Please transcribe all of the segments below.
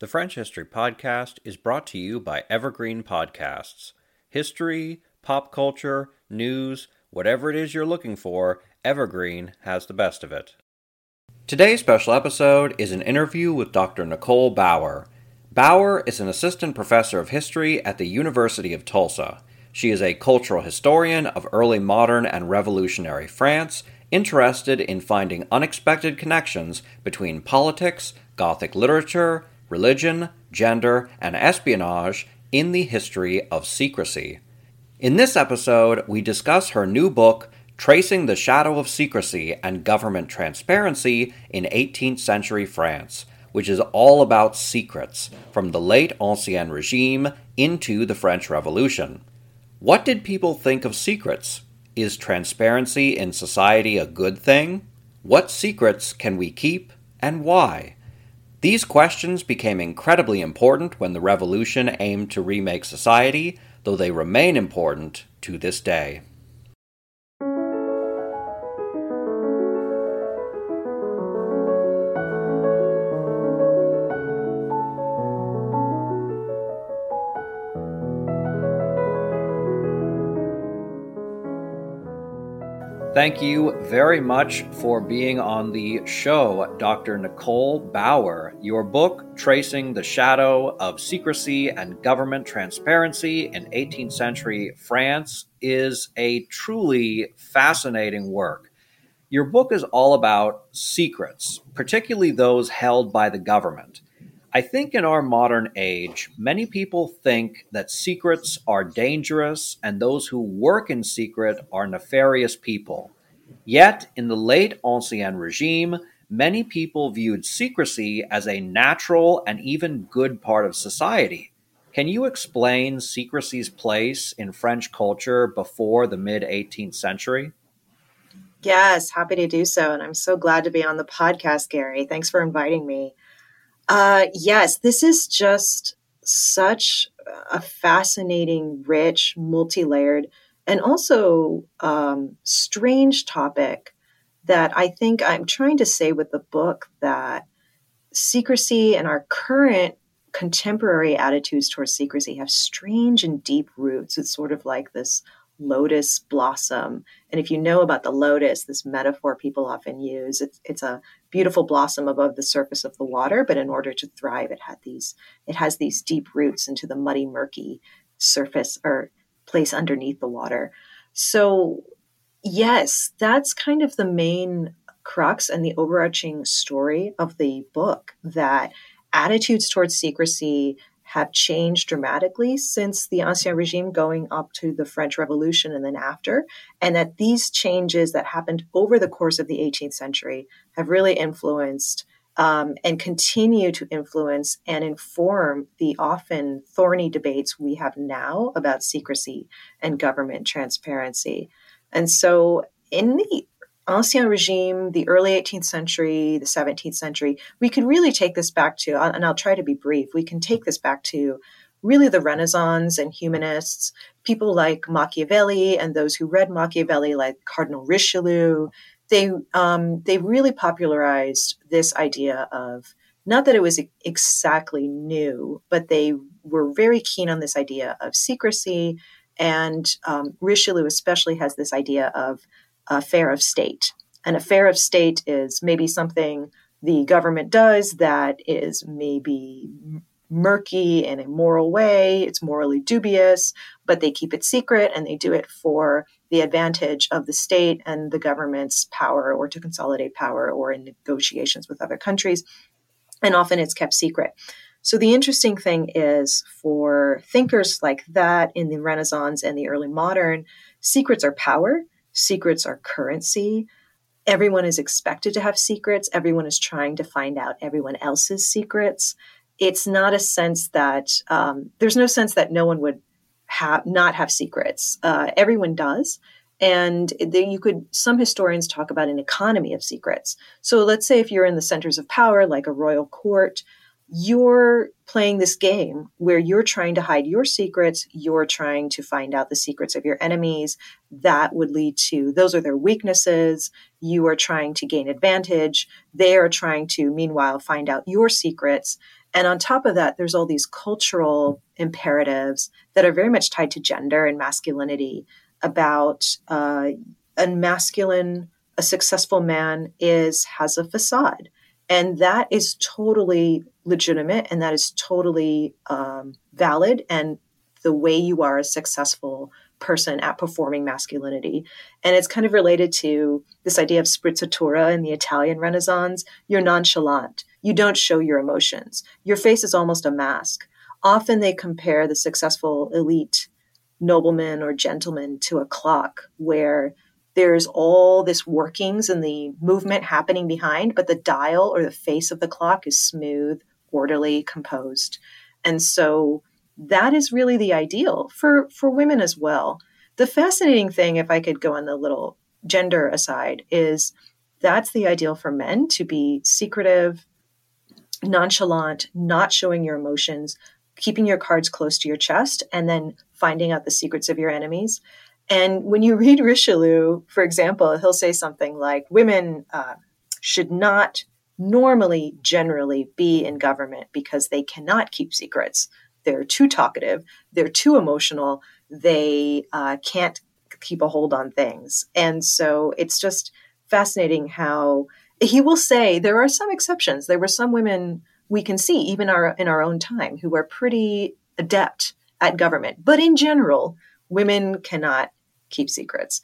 The French History Podcast is brought to you by Evergreen Podcasts. History, pop culture, news, whatever it is you're looking for, Evergreen has the best of it. Today's special episode is an interview with Dr. Nicole Bauer. Bauer is an assistant professor of history at the University of Tulsa. She is a cultural historian of early modern and revolutionary France, interested in finding unexpected connections between politics, Gothic literature, religion, gender, and espionage in the history of secrecy. In this episode, we discuss her new book, Tracing the Shadow of Secrecy and Government Transparency in 18th Century France, which is all about secrets from the late Ancien Regime into the French Revolution. What did people think of secrets? Is transparency in society a good thing? What secrets can we keep and why? These questions became incredibly important when the revolution aimed to remake society, though they remain important to this day. Thank you very much for being on the show, Dr. Nicole Bauer. Your book, Tracing the Shadow of Secrecy and Government Transparency in 18th Century France, is a truly fascinating work. Your book is all about secrets, particularly those held by the government. I think in our modern age, many people think that secrets are dangerous and those who work in secret are nefarious people. Yet, in the late Ancien regime, many people viewed secrecy as a natural and even good part of society. Can you explain secrecy's place in French culture before the mid 18th century? Yes, happy to do so. And I'm so glad to be on the podcast, Gary. Thanks for inviting me. Uh, yes, this is just such a fascinating, rich, multi layered, and also um, strange topic that I think I'm trying to say with the book that secrecy and our current contemporary attitudes towards secrecy have strange and deep roots. It's sort of like this lotus blossom. And if you know about the lotus, this metaphor people often use, it's, it's a beautiful blossom above the surface of the water, but in order to thrive, it had these it has these deep roots into the muddy, murky surface or place underneath the water. So yes, that's kind of the main crux and the overarching story of the book that attitudes towards secrecy have changed dramatically since the Ancien Regime going up to the French Revolution and then after, and that these changes that happened over the course of the 18th century have really influenced um, and continue to influence and inform the often thorny debates we have now about secrecy and government transparency. And so, in the Ancien regime, the early 18th century, the 17th century, we could really take this back to, and I'll try to be brief, we can take this back to really the Renaissance and humanists, people like Machiavelli and those who read Machiavelli, like Cardinal Richelieu. They um, they really popularized this idea of not that it was exactly new, but they were very keen on this idea of secrecy. And um, Richelieu especially has this idea of affair of state. An affair of state is maybe something the government does that is maybe murky in a moral way, it's morally dubious, but they keep it secret and they do it for the advantage of the state and the government's power or to consolidate power or in negotiations with other countries. And often it's kept secret. So the interesting thing is for thinkers like that in the Renaissance and the early modern, secrets are power secrets are currency. Everyone is expected to have secrets. Everyone is trying to find out everyone else's secrets. It's not a sense that um, there's no sense that no one would have not have secrets. Uh, everyone does. And you could, some historians talk about an economy of secrets. So let's say if you're in the centers of power, like a royal court, you're playing this game where you're trying to hide your secrets, you're trying to find out the secrets of your enemies. That would lead to those are their weaknesses. You are trying to gain advantage. They are trying to, meanwhile, find out your secrets. And on top of that, there's all these cultural imperatives that are very much tied to gender and masculinity about uh, a masculine, a successful man is has a facade. And that is totally legitimate and that is totally um, valid. And the way you are a successful person at performing masculinity. And it's kind of related to this idea of sprezzatura in the Italian Renaissance. You're nonchalant. You don't show your emotions. Your face is almost a mask. Often they compare the successful elite nobleman or gentleman to a clock where there's all this workings and the movement happening behind, but the dial or the face of the clock is smooth, orderly, composed. And so that is really the ideal for for women as well. The fascinating thing, if I could go on the little gender aside, is that's the ideal for men to be secretive, nonchalant, not showing your emotions, keeping your cards close to your chest, and then finding out the secrets of your enemies. And when you read Richelieu, for example, he'll say something like, Women uh, should not normally, generally be in government because they cannot keep secrets they're too talkative, they're too emotional, they uh, can't keep a hold on things. And so it's just fascinating how he will say there are some exceptions. There were some women we can see, even our, in our own time, who are pretty adept at government. But in general, women cannot keep secrets.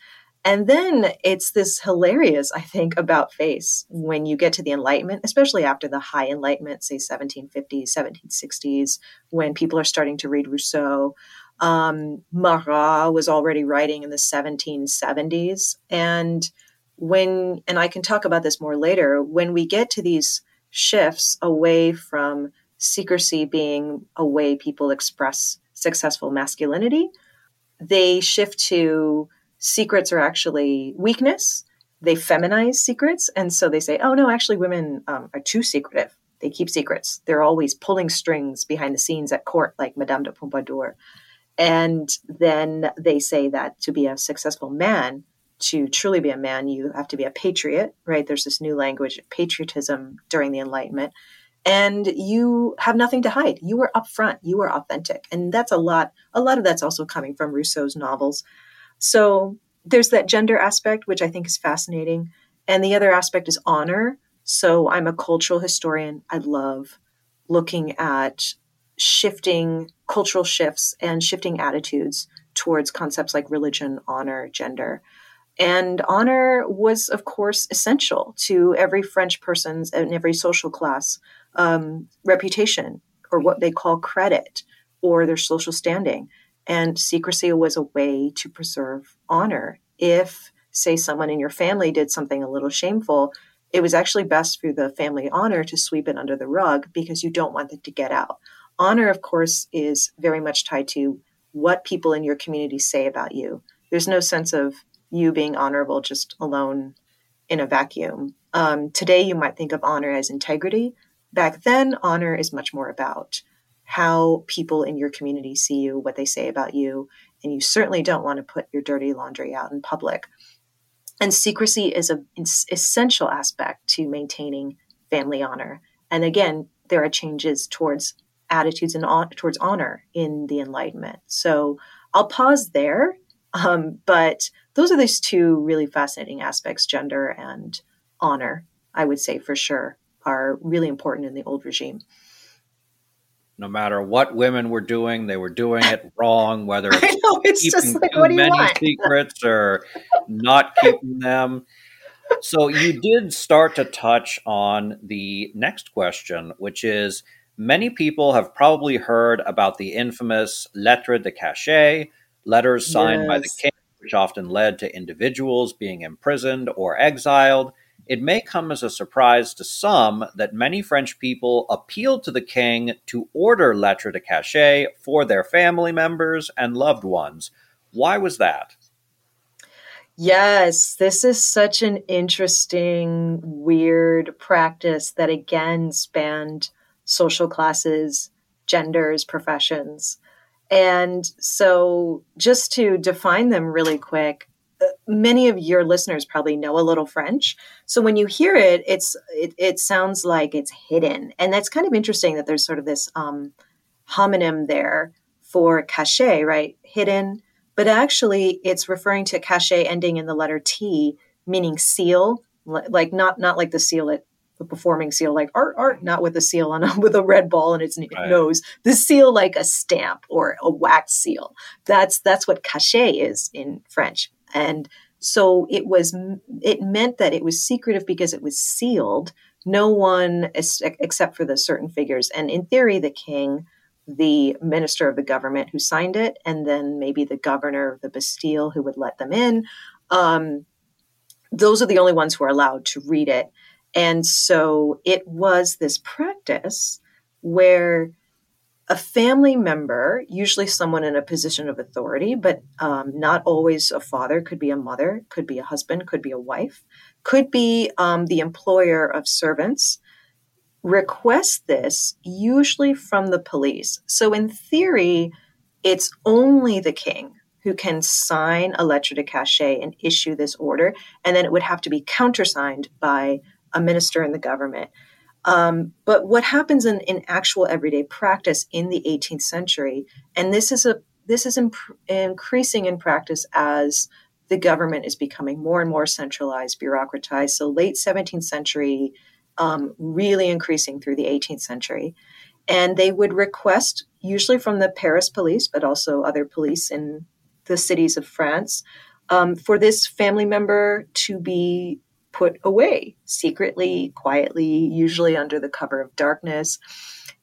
And then it's this hilarious, I think, about face when you get to the Enlightenment, especially after the High Enlightenment, say 1750s, 1760s, when people are starting to read Rousseau. Um, Marat was already writing in the 1770s. And when, and I can talk about this more later, when we get to these shifts away from secrecy being a way people express successful masculinity, they shift to secrets are actually weakness. They feminize secrets. And so they say, oh, no, actually, women um, are too secretive. They keep secrets. They're always pulling strings behind the scenes at court, like Madame de Pompadour. And then they say that to be a successful man, to truly be a man, you have to be a patriot, right? There's this new language, of patriotism during the Enlightenment. And you have nothing to hide. You are upfront. You are authentic. And that's a lot. A lot of that's also coming from Rousseau's novels. So there's that gender aspect, which I think is fascinating. And the other aspect is honor. So I'm a cultural historian. I love looking at shifting cultural shifts and shifting attitudes towards concepts like religion, honor, gender. And honor was, of course, essential to every French person's and every social class um, reputation or what they call credit or their social standing. And secrecy was a way to preserve honor. If, say, someone in your family did something a little shameful, it was actually best for the family honor to sweep it under the rug because you don't want it to get out. Honor, of course, is very much tied to what people in your community say about you. There's no sense of you being honorable just alone in a vacuum. Um, today, you might think of honor as integrity. Back then, honor is much more about how people in your community see you, what they say about you, and you certainly don't want to put your dirty laundry out in public. And secrecy is an essential aspect to maintaining family honor. And again, there are changes towards attitudes and on, towards honor in the Enlightenment. So I'll pause there. Um, but those are these two really fascinating aspects gender and honor, I would say for sure, are really important in the old regime no matter what women were doing, they were doing it wrong, whether it's, know, it's keeping like, too many secrets or not keeping them. So you did start to touch on the next question, which is many people have probably heard about the infamous lettre de cachet, letters signed yes. by the king, which often led to individuals being imprisoned or exiled. It may come as a surprise to some that many French people appealed to the king to order lettre de cachet for their family members and loved ones. Why was that? Yes, this is such an interesting, weird practice that again spanned social classes, genders, professions. And so, just to define them really quick, many of your listeners probably know a little French. So when you hear it, it's it, it sounds like it's hidden, and that's kind of interesting that there's sort of this um, homonym there for cachet, right? Hidden, but actually it's referring to cachet ending in the letter T, meaning seal, like not not like the seal at the performing seal, like art art, not with a seal on a, with a red ball in its right. nose. The seal like a stamp or a wax seal. That's that's what cachet is in French. And so it was, it meant that it was secretive because it was sealed. No one, except for the certain figures, and in theory, the king, the minister of the government who signed it, and then maybe the governor of the Bastille who would let them in. Um, those are the only ones who are allowed to read it. And so it was this practice where a family member, usually someone in a position of authority, but um, not always a father, could be a mother, could be a husband, could be a wife, could be um, the employer of servants, request this usually from the police. So, in theory, it's only the king who can sign a lettre de cachet and issue this order, and then it would have to be countersigned by a minister in the government. Um, but what happens in, in actual everyday practice in the 18th century, and this is a this is imp- increasing in practice as the government is becoming more and more centralized, bureaucratized. So late 17th century, um, really increasing through the 18th century, and they would request usually from the Paris police, but also other police in the cities of France, um, for this family member to be put away secretly, quietly, usually under the cover of darkness.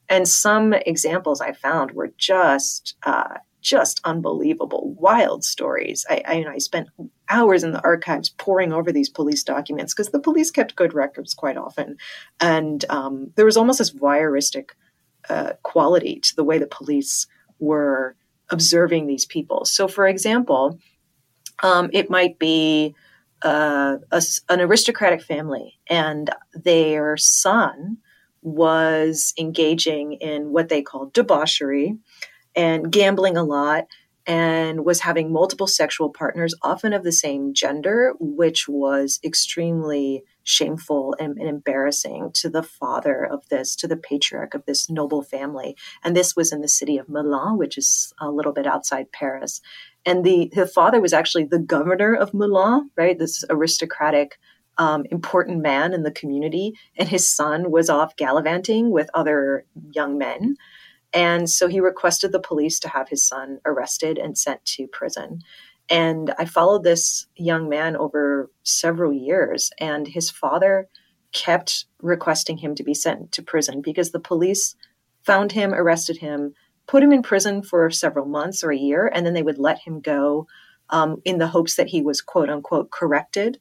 And some examples I found were just uh, just unbelievable, wild stories. I, I, I, spent hours in the archives poring over these police documents because the police kept good records quite often, and um, there was almost this voyeuristic uh, quality to the way the police were observing these people. So, for example, um, it might be a, an aristocratic family, and their son was engaging in what they called debauchery and gambling a lot and was having multiple sexual partners, often of the same gender, which was extremely shameful and, and, embarrassing to the father of this, to the patriarch of this noble family. And this was in the city of Melun, which is a little bit outside Paris and the his father was actually the governor of Melun, right? This aristocratic, um, important man in the community, and his son was off gallivanting with other young men, and so he requested the police to have his son arrested and sent to prison. And I followed this young man over several years, and his father kept requesting him to be sent to prison because the police found him, arrested him, put him in prison for several months or a year, and then they would let him go um, in the hopes that he was quote unquote corrected.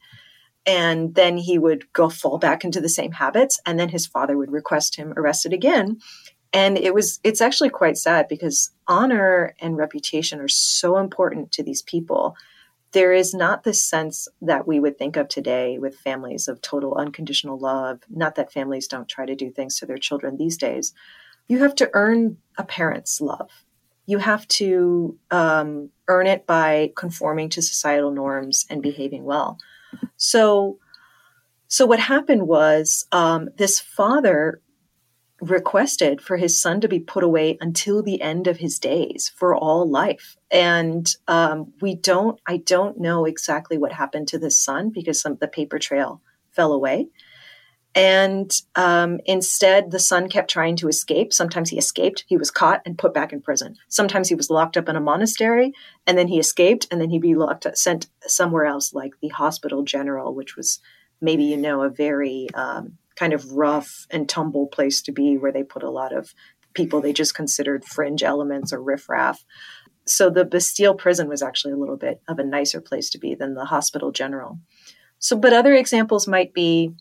And then he would go fall back into the same habits, and then his father would request him arrested again. And it was it's actually quite sad because honor and reputation are so important to these people. There is not the sense that we would think of today with families of total unconditional love. Not that families don't try to do things to their children these days, you have to earn a parent's love. You have to um, earn it by conforming to societal norms and behaving well. So, so what happened was um, this father requested for his son to be put away until the end of his days for all life and um, we don't i don't know exactly what happened to this son because some, the paper trail fell away and um, instead, the son kept trying to escape. Sometimes he escaped, he was caught and put back in prison. Sometimes he was locked up in a monastery, and then he escaped, and then he'd be locked, up, sent somewhere else, like the hospital general, which was maybe you know a very um, kind of rough and tumble place to be, where they put a lot of people they just considered fringe elements or riffraff. So the Bastille prison was actually a little bit of a nicer place to be than the hospital general. So, but other examples might be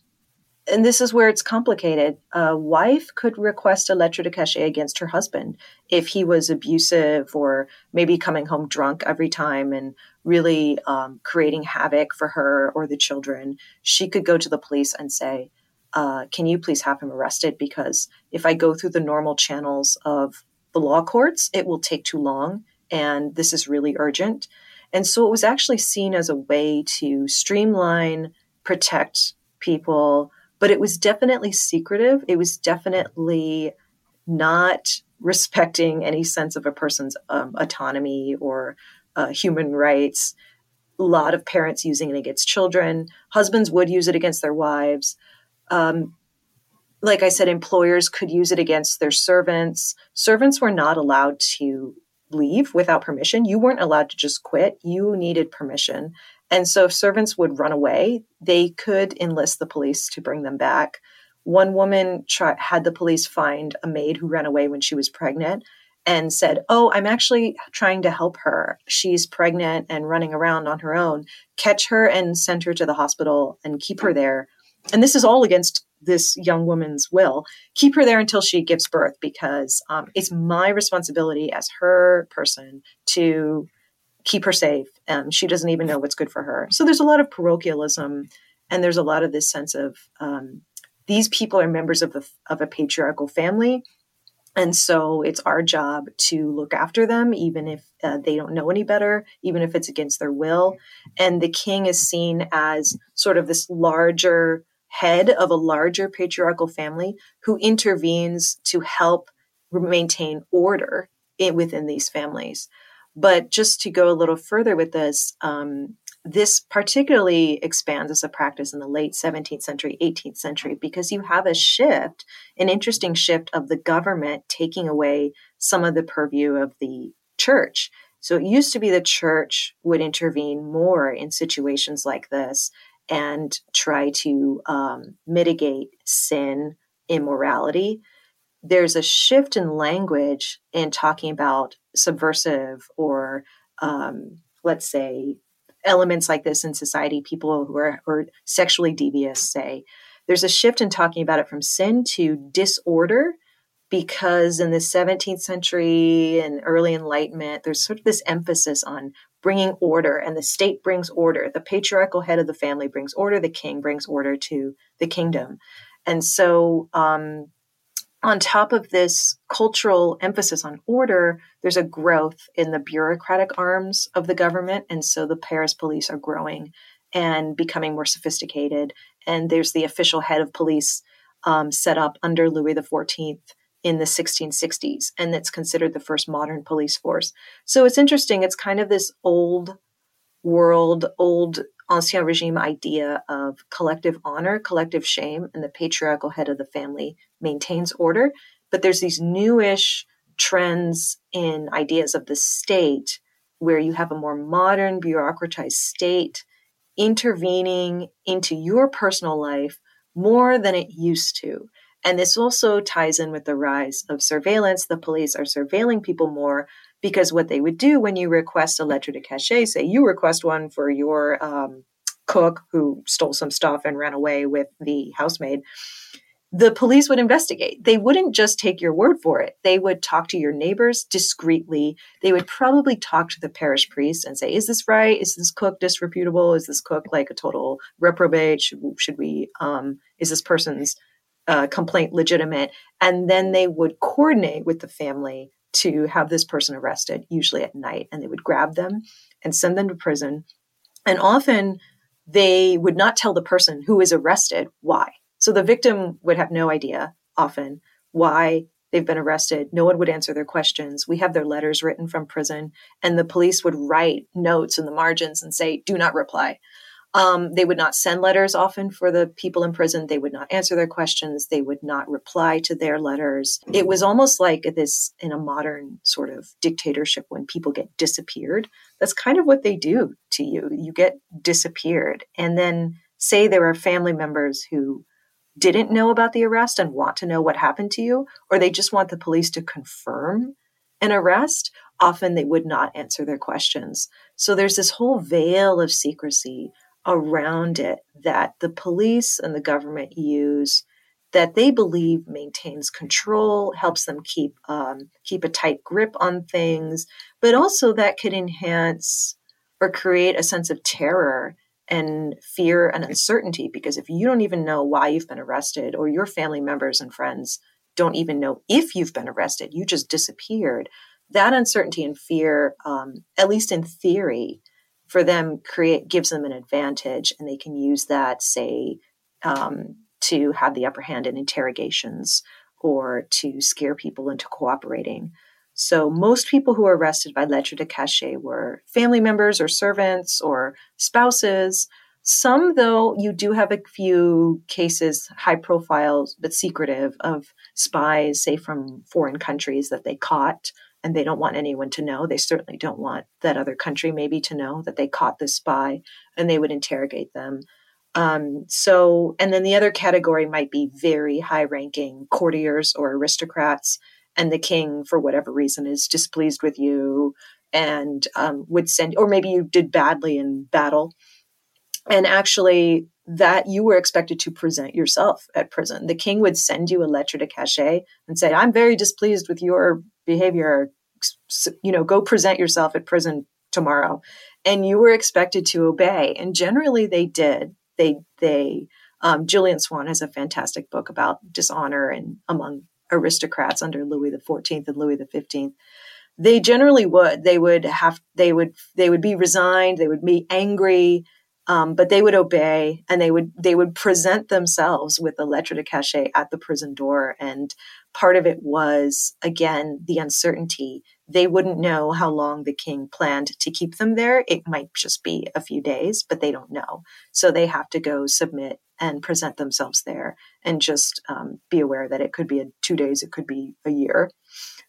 and this is where it's complicated. A wife could request a lettre de cachet against her husband if he was abusive or maybe coming home drunk every time and really um, creating havoc for her or the children. She could go to the police and say, uh, Can you please have him arrested? Because if I go through the normal channels of the law courts, it will take too long. And this is really urgent. And so it was actually seen as a way to streamline, protect people, but it was definitely secretive. It was definitely not respecting any sense of a person's um, autonomy or uh, human rights. A lot of parents using it against children. Husbands would use it against their wives. Um, like I said, employers could use it against their servants. Servants were not allowed to leave without permission. You weren't allowed to just quit. You needed permission. And so if servants would run away, they could enlist the police to bring them back. One woman tried, had the police find a maid who ran away when she was pregnant and said, Oh, I'm actually trying to help her. She's pregnant and running around on her own. Catch her and send her to the hospital and keep her there. And this is all against this young woman's will. Keep her there until she gives birth because um, it's my responsibility as her person to keep her safe. And she doesn't even know what's good for her. So there's a lot of parochialism and there's a lot of this sense of um, these people are members of, the, of a patriarchal family. And so it's our job to look after them, even if uh, they don't know any better, even if it's against their will. And the king is seen as sort of this larger head of a larger patriarchal family who intervenes to help maintain order in, within these families. But just to go a little further with this, um, this particularly expands as a practice in the late 17th century, 18th century, because you have a shift, an interesting shift of the government taking away some of the purview of the church. So it used to be the church would intervene more in situations like this and try to um, mitigate sin, immorality. There's a shift in language in talking about subversive or, um, let's say, elements like this in society, people who are, who are sexually devious, say. There's a shift in talking about it from sin to disorder because in the 17th century and early enlightenment there's sort of this emphasis on bringing order and the state brings order the patriarchal head of the family brings order the king brings order to the kingdom and so um, on top of this cultural emphasis on order there's a growth in the bureaucratic arms of the government and so the paris police are growing and becoming more sophisticated and there's the official head of police um, set up under louis xiv in the 1660s, and it's considered the first modern police force. So it's interesting. It's kind of this old world, old ancien regime idea of collective honor, collective shame, and the patriarchal head of the family maintains order. But there's these newish trends in ideas of the state where you have a more modern, bureaucratized state intervening into your personal life more than it used to. And this also ties in with the rise of surveillance. The police are surveilling people more because what they would do when you request a lettre de cachet, say you request one for your um, cook who stole some stuff and ran away with the housemaid, the police would investigate. They wouldn't just take your word for it. They would talk to your neighbors discreetly. They would probably talk to the parish priest and say, "Is this right? Is this cook disreputable? Is this cook like a total reprobate? Should, should we? Um, is this person's uh, complaint legitimate, and then they would coordinate with the family to have this person arrested, usually at night, and they would grab them and send them to prison. And often they would not tell the person who is arrested why. So the victim would have no idea often why they've been arrested. No one would answer their questions. We have their letters written from prison, and the police would write notes in the margins and say, do not reply. Um, they would not send letters often for the people in prison. They would not answer their questions. They would not reply to their letters. It was almost like this in a modern sort of dictatorship when people get disappeared. That's kind of what they do to you. You get disappeared. And then say there are family members who didn't know about the arrest and want to know what happened to you, or they just want the police to confirm an arrest, often they would not answer their questions. So there's this whole veil of secrecy around it that the police and the government use that they believe maintains control, helps them keep um, keep a tight grip on things, but also that could enhance or create a sense of terror and fear and uncertainty. Because if you don't even know why you've been arrested, or your family members and friends don't even know if you've been arrested, you just disappeared. That uncertainty and fear, um, at least in theory, for them create gives them an advantage and they can use that say um, to have the upper hand in interrogations or to scare people into cooperating so most people who were arrested by lettre de cachet were family members or servants or spouses some though you do have a few cases high profile but secretive of spies say from foreign countries that they caught and they don't want anyone to know. They certainly don't want that other country maybe to know that they caught this spy and they would interrogate them. Um, so, and then the other category might be very high ranking courtiers or aristocrats, and the king, for whatever reason, is displeased with you and um, would send, or maybe you did badly in battle. And actually, that you were expected to present yourself at prison. The king would send you a lettre de cachet and say, I'm very displeased with your behavior. You know, go present yourself at prison tomorrow. And you were expected to obey. And generally they did. They, they, um, Julian Swann has a fantastic book about dishonor and among aristocrats under Louis 14th and Louis 15th they generally would. They would have they would they would be resigned they would be angry um, but they would obey and they would they would present themselves with a lettre de cachet at the prison door. And part of it was again the uncertainty. They wouldn't know how long the king planned to keep them there. It might just be a few days but they don't know. So they have to go submit and present themselves there and just um, be aware that it could be a two days it could be a year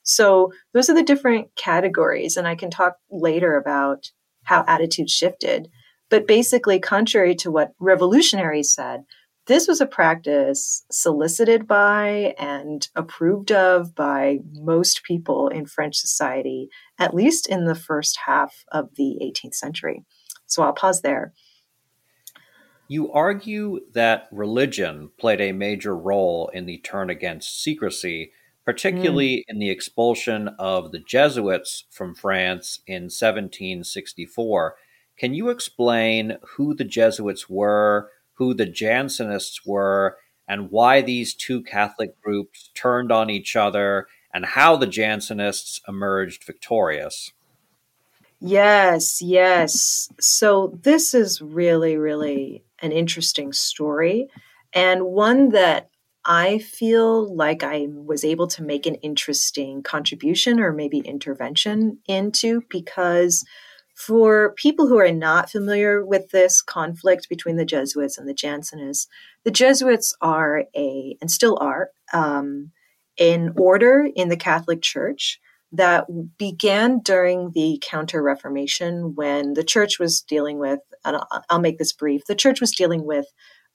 so those are the different categories and i can talk later about how attitudes shifted but basically, contrary to what revolutionaries said, this was a practice solicited by and approved of by most people in French society, at least in the first half of the 18th century. So I'll pause there. You argue that religion played a major role in the turn against secrecy, particularly mm. in the expulsion of the Jesuits from France in 1764. Can you explain who the Jesuits were, who the Jansenists were, and why these two Catholic groups turned on each other, and how the Jansenists emerged victorious? Yes, yes. So this is really, really an interesting story, and one that I feel like I was able to make an interesting contribution or maybe intervention into because for people who are not familiar with this conflict between the Jesuits and the Jansenists, the Jesuits are a, and still are, um, an order in the Catholic Church that began during the Counter Reformation when the church was dealing with, and I'll make this brief, the church was dealing with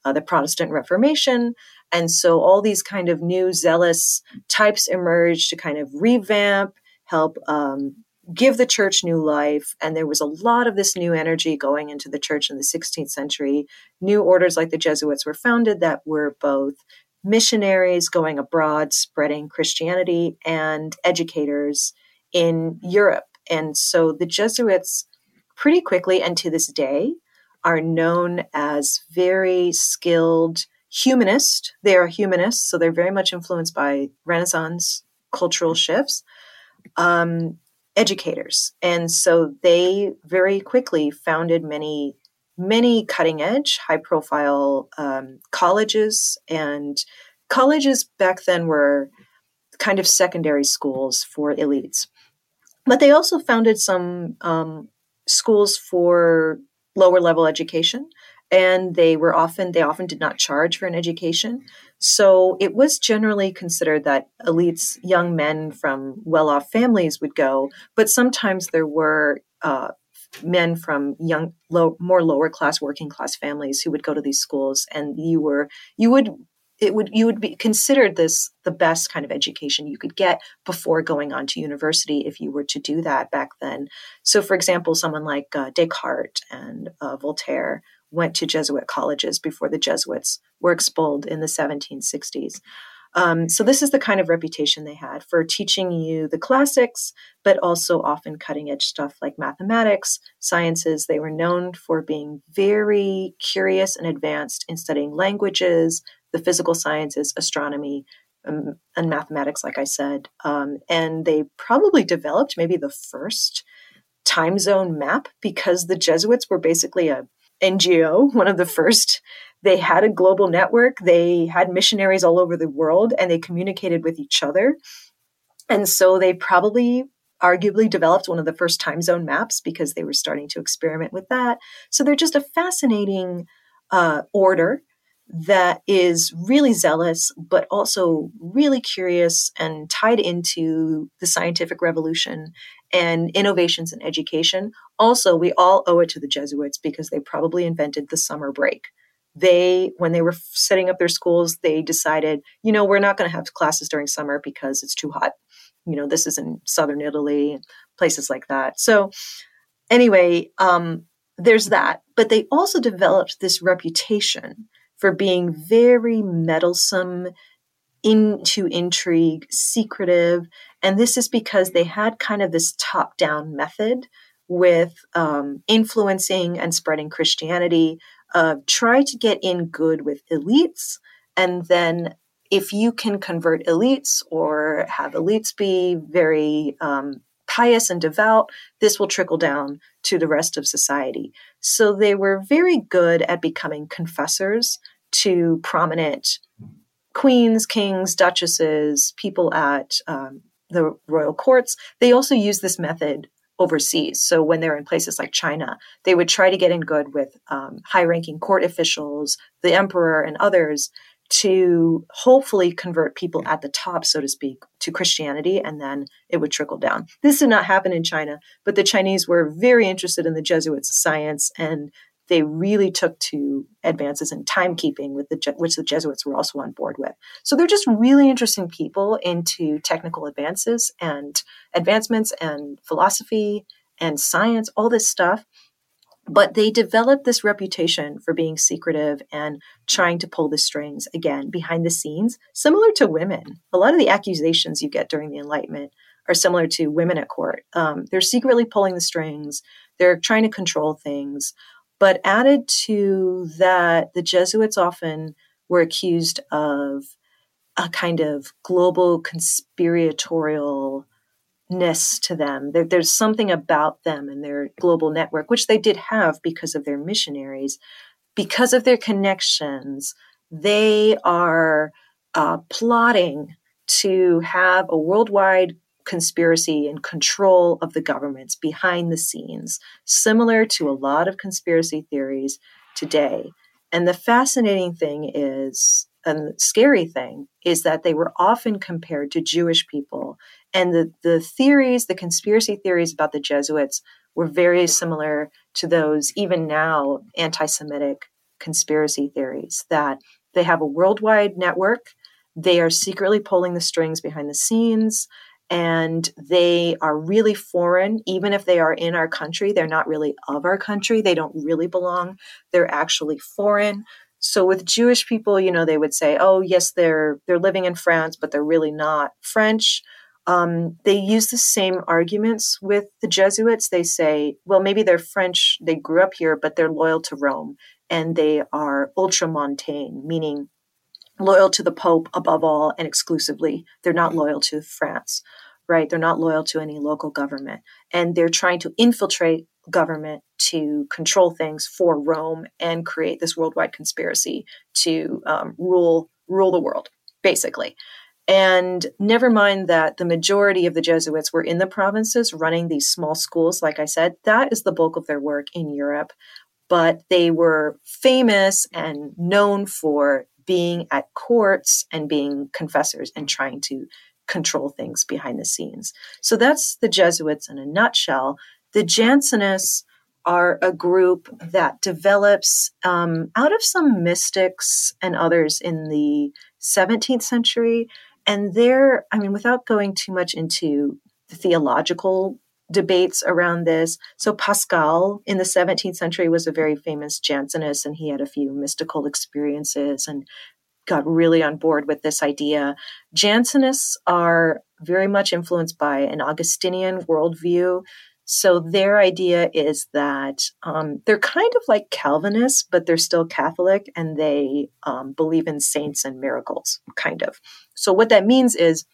uh, the Protestant Reformation. And so all these kind of new zealous types emerged to kind of revamp, help um, give the church new life. And there was a lot of this new energy going into the church in the 16th century. New orders like the Jesuits were founded that were both missionaries going abroad, spreading Christianity, and educators in Europe. And so the Jesuits, pretty quickly and to this day, are known as very skilled humanists. They are humanists, so they're very much influenced by Renaissance cultural shifts. Um, educators. And so they very quickly founded many, many cutting edge, high profile um, colleges. And colleges back then were kind of secondary schools for elites. But they also founded some um, schools for lower level education and they were often they often did not charge for an education. So it was generally considered that elites young men from well-off families would go but sometimes there were uh, men from young low more lower class working class families who would go to these schools and you were you would it would you would be considered this the best kind of education you could get before going on to university if you were to do that back then so for example someone like uh, descartes and uh, voltaire went to Jesuit colleges before the Jesuits were expelled in the 1760s. Um, so, this is the kind of reputation they had for teaching you the classics, but also often cutting edge stuff like mathematics, sciences. They were known for being very curious and advanced in studying languages, the physical sciences, astronomy, um, and mathematics, like I said. Um, and they probably developed maybe the first time zone map because the Jesuits were basically a NGO, one of the first. They had a global network. They had missionaries all over the world and they communicated with each other. And so they probably arguably developed one of the first time zone maps because they were starting to experiment with that. So they're just a fascinating uh, order that is really zealous, but also really curious and tied into the scientific revolution and innovations in education. Also, we all owe it to the Jesuits because they probably invented the summer break. They, when they were setting up their schools, they decided, you know, we're not going to have classes during summer because it's too hot. You know, this is in southern Italy, places like that. So, anyway, um, there's that. But they also developed this reputation for being very meddlesome, into intrigue, secretive. And this is because they had kind of this top down method with um, influencing and spreading Christianity, uh, try to get in good with elites. And then if you can convert elites or have elites be very um, pious and devout, this will trickle down to the rest of society. So they were very good at becoming confessors to prominent queens, kings, duchesses, people at um, the royal courts. They also used this method overseas. So when they're in places like China, they would try to get in good with um, high ranking court officials, the emperor, and others to hopefully convert people at the top, so to speak, to Christianity, and then it would trickle down. This did not happen in China, but the Chinese were very interested in the Jesuits' science, and they really took to advances in timekeeping, with the which the Jesuits were also on board with. So they're just really interesting people into technical advances and advancements and philosophy and science, all this stuff but they developed this reputation for being secretive and trying to pull the strings again behind the scenes, similar to women. A lot of the accusations you get during the Enlightenment are similar to women at court. Um, they're secretly pulling the strings, they're trying to control things. But added to that, the Jesuits often were accused of a kind of global conspiratorial ness to them. There, there's something about them and their global network, which they did have because of their missionaries, because of their connections. They are uh, plotting to have a worldwide conspiracy and control of the governments behind the scenes, similar to a lot of conspiracy theories today. And the fascinating thing is, and scary thing, is that they were often compared to Jewish people and the, the theories, the conspiracy theories about the Jesuits were very similar to those, even now, anti Semitic conspiracy theories that they have a worldwide network, they are secretly pulling the strings behind the scenes, and they are really foreign. Even if they are in our country, they're not really of our country, they don't really belong, they're actually foreign. So with Jewish people, you know, they would say, "Oh, yes, they're they're living in France, but they're really not French." Um, they use the same arguments with the Jesuits. They say, well, maybe they're French, they grew up here, but they're loyal to Rome and they are ultramontane, meaning loyal to the Pope above all and exclusively. They're not loyal to France, right? They're not loyal to any local government. And they're trying to infiltrate government to control things for Rome and create this worldwide conspiracy to um, rule rule the world, basically. And never mind that the majority of the Jesuits were in the provinces running these small schools, like I said, that is the bulk of their work in Europe. But they were famous and known for being at courts and being confessors and trying to control things behind the scenes. So that's the Jesuits in a nutshell. The Jansenists are a group that develops um, out of some mystics and others in the 17th century and there, I mean, without going too much into the theological debates around this. So Pascal in the 17th century was a very famous Jansenist, and he had a few mystical experiences and got really on board with this idea. Jansenists are very much influenced by an Augustinian worldview. So their idea is that um, they're kind of like Calvinists, but they're still Catholic and they um, believe in saints and miracles, kind of. So what that means is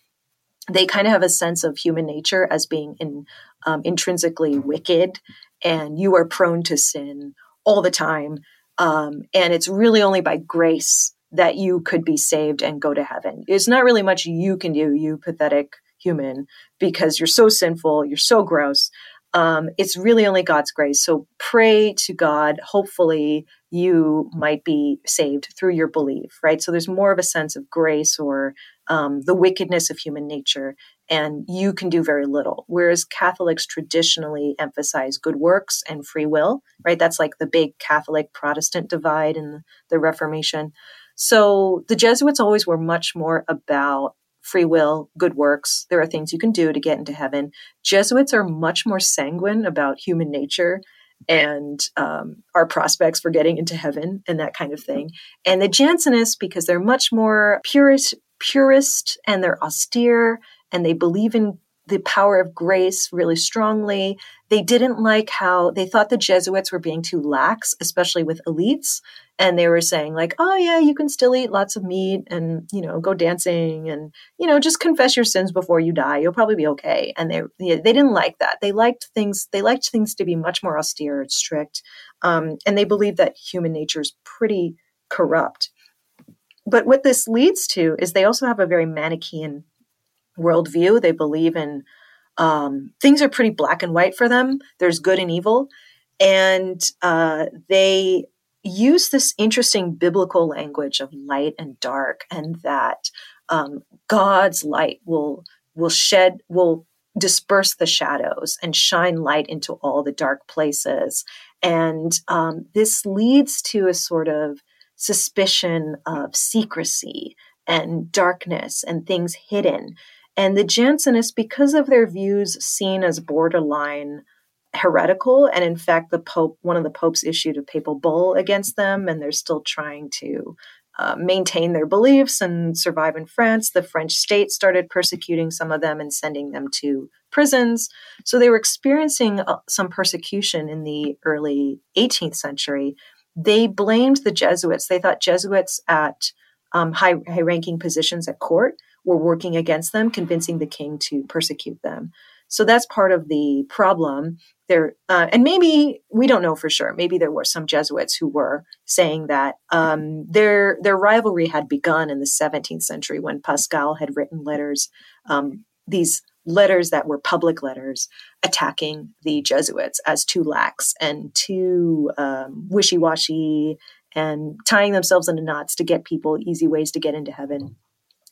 they kind of have a sense of human nature as being in, um, intrinsically wicked and you are prone to sin all the time. Um, and it's really only by grace that you could be saved and go to heaven. It's not really much you can do, you pathetic human, because you're so sinful, you're so gross. Um, it's really only God's grace. So pray to God. Hopefully, you might be saved through your belief, right? So there's more of a sense of grace or um, the wickedness of human nature, and you can do very little. Whereas Catholics traditionally emphasize good works and free will, right? That's like the big Catholic Protestant divide in the Reformation. So the Jesuits always were much more about free will, good works. There are things you can do to get into heaven. Jesuits are much more sanguine about human nature and um, our prospects for getting into heaven and that kind of thing. And the Jansenists, because they're much more purist, purist and they're austere and they believe in the power of grace really strongly. They didn't like how they thought the Jesuits were being too lax, especially with elites. And they were saying, like, oh, yeah, you can still eat lots of meat and, you know, go dancing and, you know, just confess your sins before you die. You'll probably be okay. And they, they didn't like that. They liked things, they liked things to be much more austere and strict. Um, and they believed that human nature is pretty corrupt. But what this leads to is they also have a very Manichaean worldview. They believe in um, things are pretty black and white for them. There's good and evil, and uh, they use this interesting biblical language of light and dark, and that um, God's light will will shed will disperse the shadows and shine light into all the dark places. And um, this leads to a sort of suspicion of secrecy and darkness and things hidden. And the Jansenists, because of their views seen as borderline heretical, and in fact, the Pope, one of the popes issued a papal bull against them, and they're still trying to uh, maintain their beliefs and survive in France. The French state started persecuting some of them and sending them to prisons. So they were experiencing uh, some persecution in the early 18th century. They blamed the Jesuits. They thought Jesuits at um, high, high ranking positions at court were working against them, convincing the king to persecute them. So that's part of the problem there. Uh, and maybe we don't know for sure. Maybe there were some Jesuits who were saying that um, their their rivalry had begun in the 17th century when Pascal had written letters, um, these letters that were public letters attacking the Jesuits as too lax and too um, wishy washy and tying themselves into knots to get people easy ways to get into heaven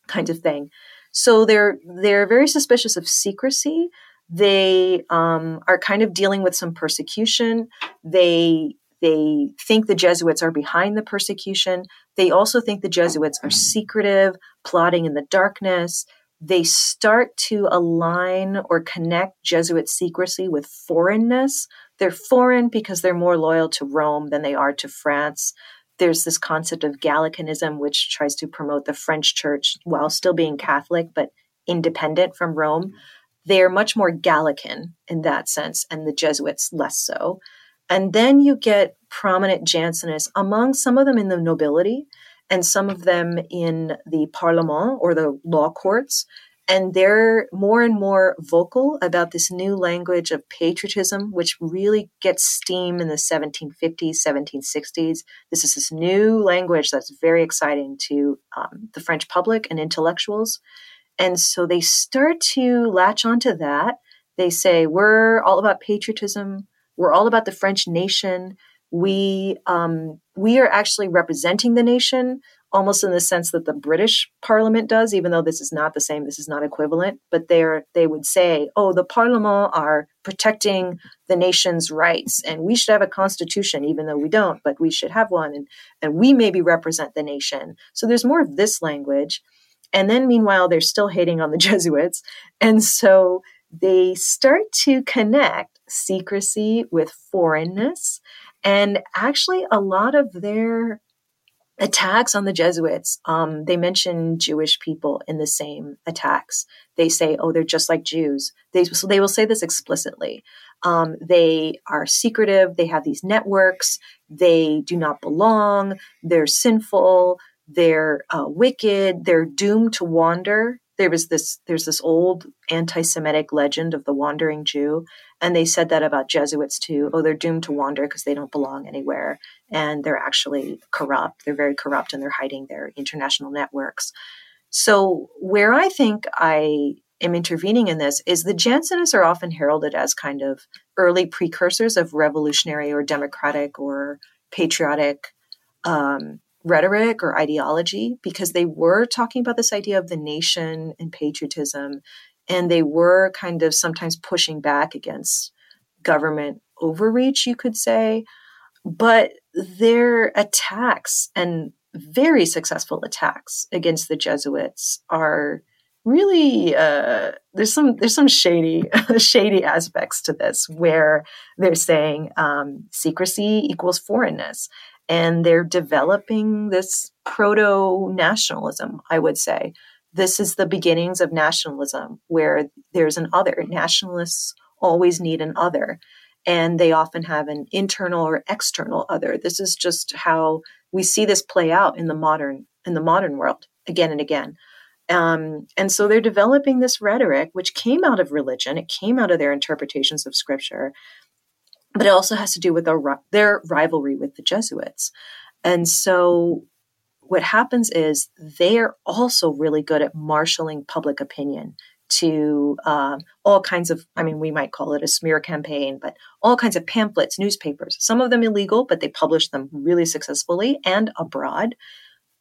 kind of thing. So they're they're very suspicious of secrecy. They um, are kind of dealing with some persecution. They they think the Jesuits are behind the persecution. They also think the Jesuits are secretive, plotting in the darkness. They start to align or connect Jesuit secrecy with foreignness. They're foreign because they're more loyal to Rome than they are to France there's this concept of Gallicanism, which tries to promote the French church while still being Catholic, but independent from Rome. Mm-hmm. They're much more Gallican in that sense, and the Jesuits less so. And then you get prominent Jansenists, among some of them in the nobility and some of them in the Parlement or the law courts and they're more and more vocal about this new language of patriotism, which really gets steam in the 1750s, 1760s. This is this new language that's very exciting to um, the French public and intellectuals. And so they start to latch onto that. They say, We're all about patriotism, we're all about the French nation. We um, we are actually representing the nation almost in the sense that the British Parliament does, even though this is not the same, this is not equivalent. But they're they would say, "Oh, the Parliament are protecting the nation's rights, and we should have a constitution, even though we don't, but we should have one, and and we maybe represent the nation." So there's more of this language, and then meanwhile they're still hating on the Jesuits, and so they start to connect secrecy with foreignness. And actually, a lot of their attacks on the Jesuits, um, they mention Jewish people in the same attacks. They say, "Oh, they're just like Jews." They so they will say this explicitly. Um, they are secretive. They have these networks. They do not belong. They're sinful. They're uh, wicked. They're doomed to wander there was this there's this old anti-Semitic legend of the wandering Jew, and they said that about Jesuits too. Oh, they're doomed to wander because they don't belong anywhere, and they're actually corrupt. They're very corrupt, and they're hiding their international networks. So where I think I am intervening in this is the Jansenists are often heralded as kind of early precursors of revolutionary or democratic or patriotic um, rhetoric or ideology because they were talking about this idea of the nation and patriotism and they were kind of sometimes pushing back against government overreach you could say. But their attacks and very successful attacks against the jesuits are really uh, there's some there's some shady shady aspects to this where they're saying um, secrecy equals foreignness and they're developing this proto nationalism i would say. This is the beginnings of nationalism where there's an other. Nationalists always need an other and they often have an internal or external other. This is just how we see this play out in the modern in the modern world again and again. Um, and so they're developing this rhetoric, which came out of religion, it came out of their interpretations of scripture, but it also has to do with their, their rivalry with the Jesuits. And so what happens is they're also really good at marshaling public opinion to uh, all kinds of, I mean, we might call it a smear campaign, but all kinds of pamphlets, newspapers, some of them illegal, but they publish them really successfully and abroad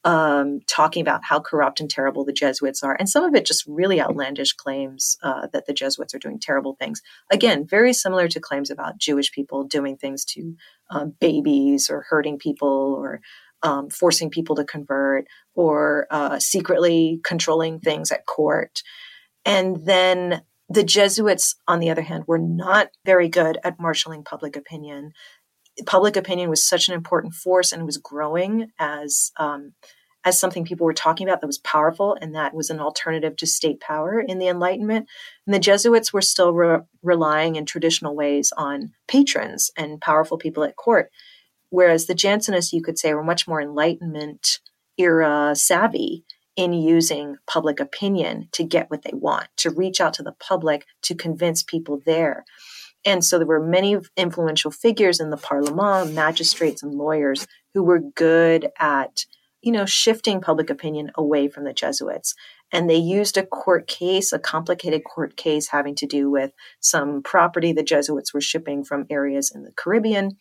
um, talking about how corrupt and terrible the Jesuits are, and some of it just really outlandish claims uh, that the Jesuits are doing terrible things. Again, very similar to claims about Jewish people doing things to um, babies or hurting people or um, forcing people to convert or uh, secretly controlling things at court. And then the Jesuits, on the other hand, were not very good at marshaling public opinion public opinion was such an important force and was growing as um, as something people were talking about that was powerful and that was an alternative to state power in the Enlightenment. And the Jesuits were still re- relying in traditional ways on patrons and powerful people at court, whereas the Jansenists, you could say, were much more Enlightenment era savvy in using public opinion to get what they want, to reach out to the public, to convince people there. And so there were many influential figures in the Parlement, magistrates and lawyers who were good at, you know, shifting public opinion away from the Jesuits. And they used a court case, a complicated court case having to do with some property the Jesuits were shipping from areas in the Caribbean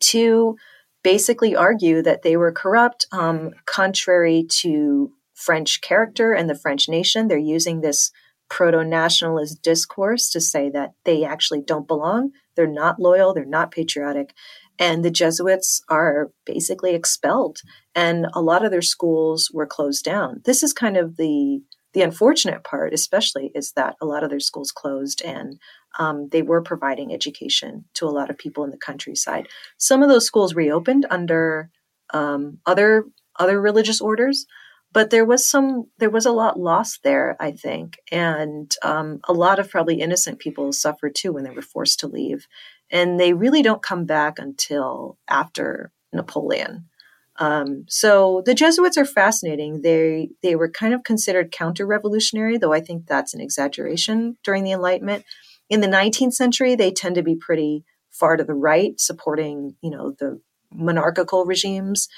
to basically argue that they were corrupt, um, contrary to French character and the French nation. They're using this proto nationalist discourse to say that they actually don't belong. They're not loyal, they're not patriotic. And the Jesuits are basically expelled, and a lot of their schools were closed down. This is kind of the the unfortunate part, especially, is that a lot of their schools closed and um, they were providing education to a lot of people in the countryside. Some of those schools reopened under um, other other religious orders, but there was some there was a lot lost there i think and um, a lot of probably innocent people suffered too when they were forced to leave and they really don't come back until after napoleon. Um, so the jesuits are fascinating. They they were kind of considered counter-revolutionary though i think that's an exaggeration during the enlightenment. In the 19th century they tend to be pretty far to the right supporting you know the monarchical regimes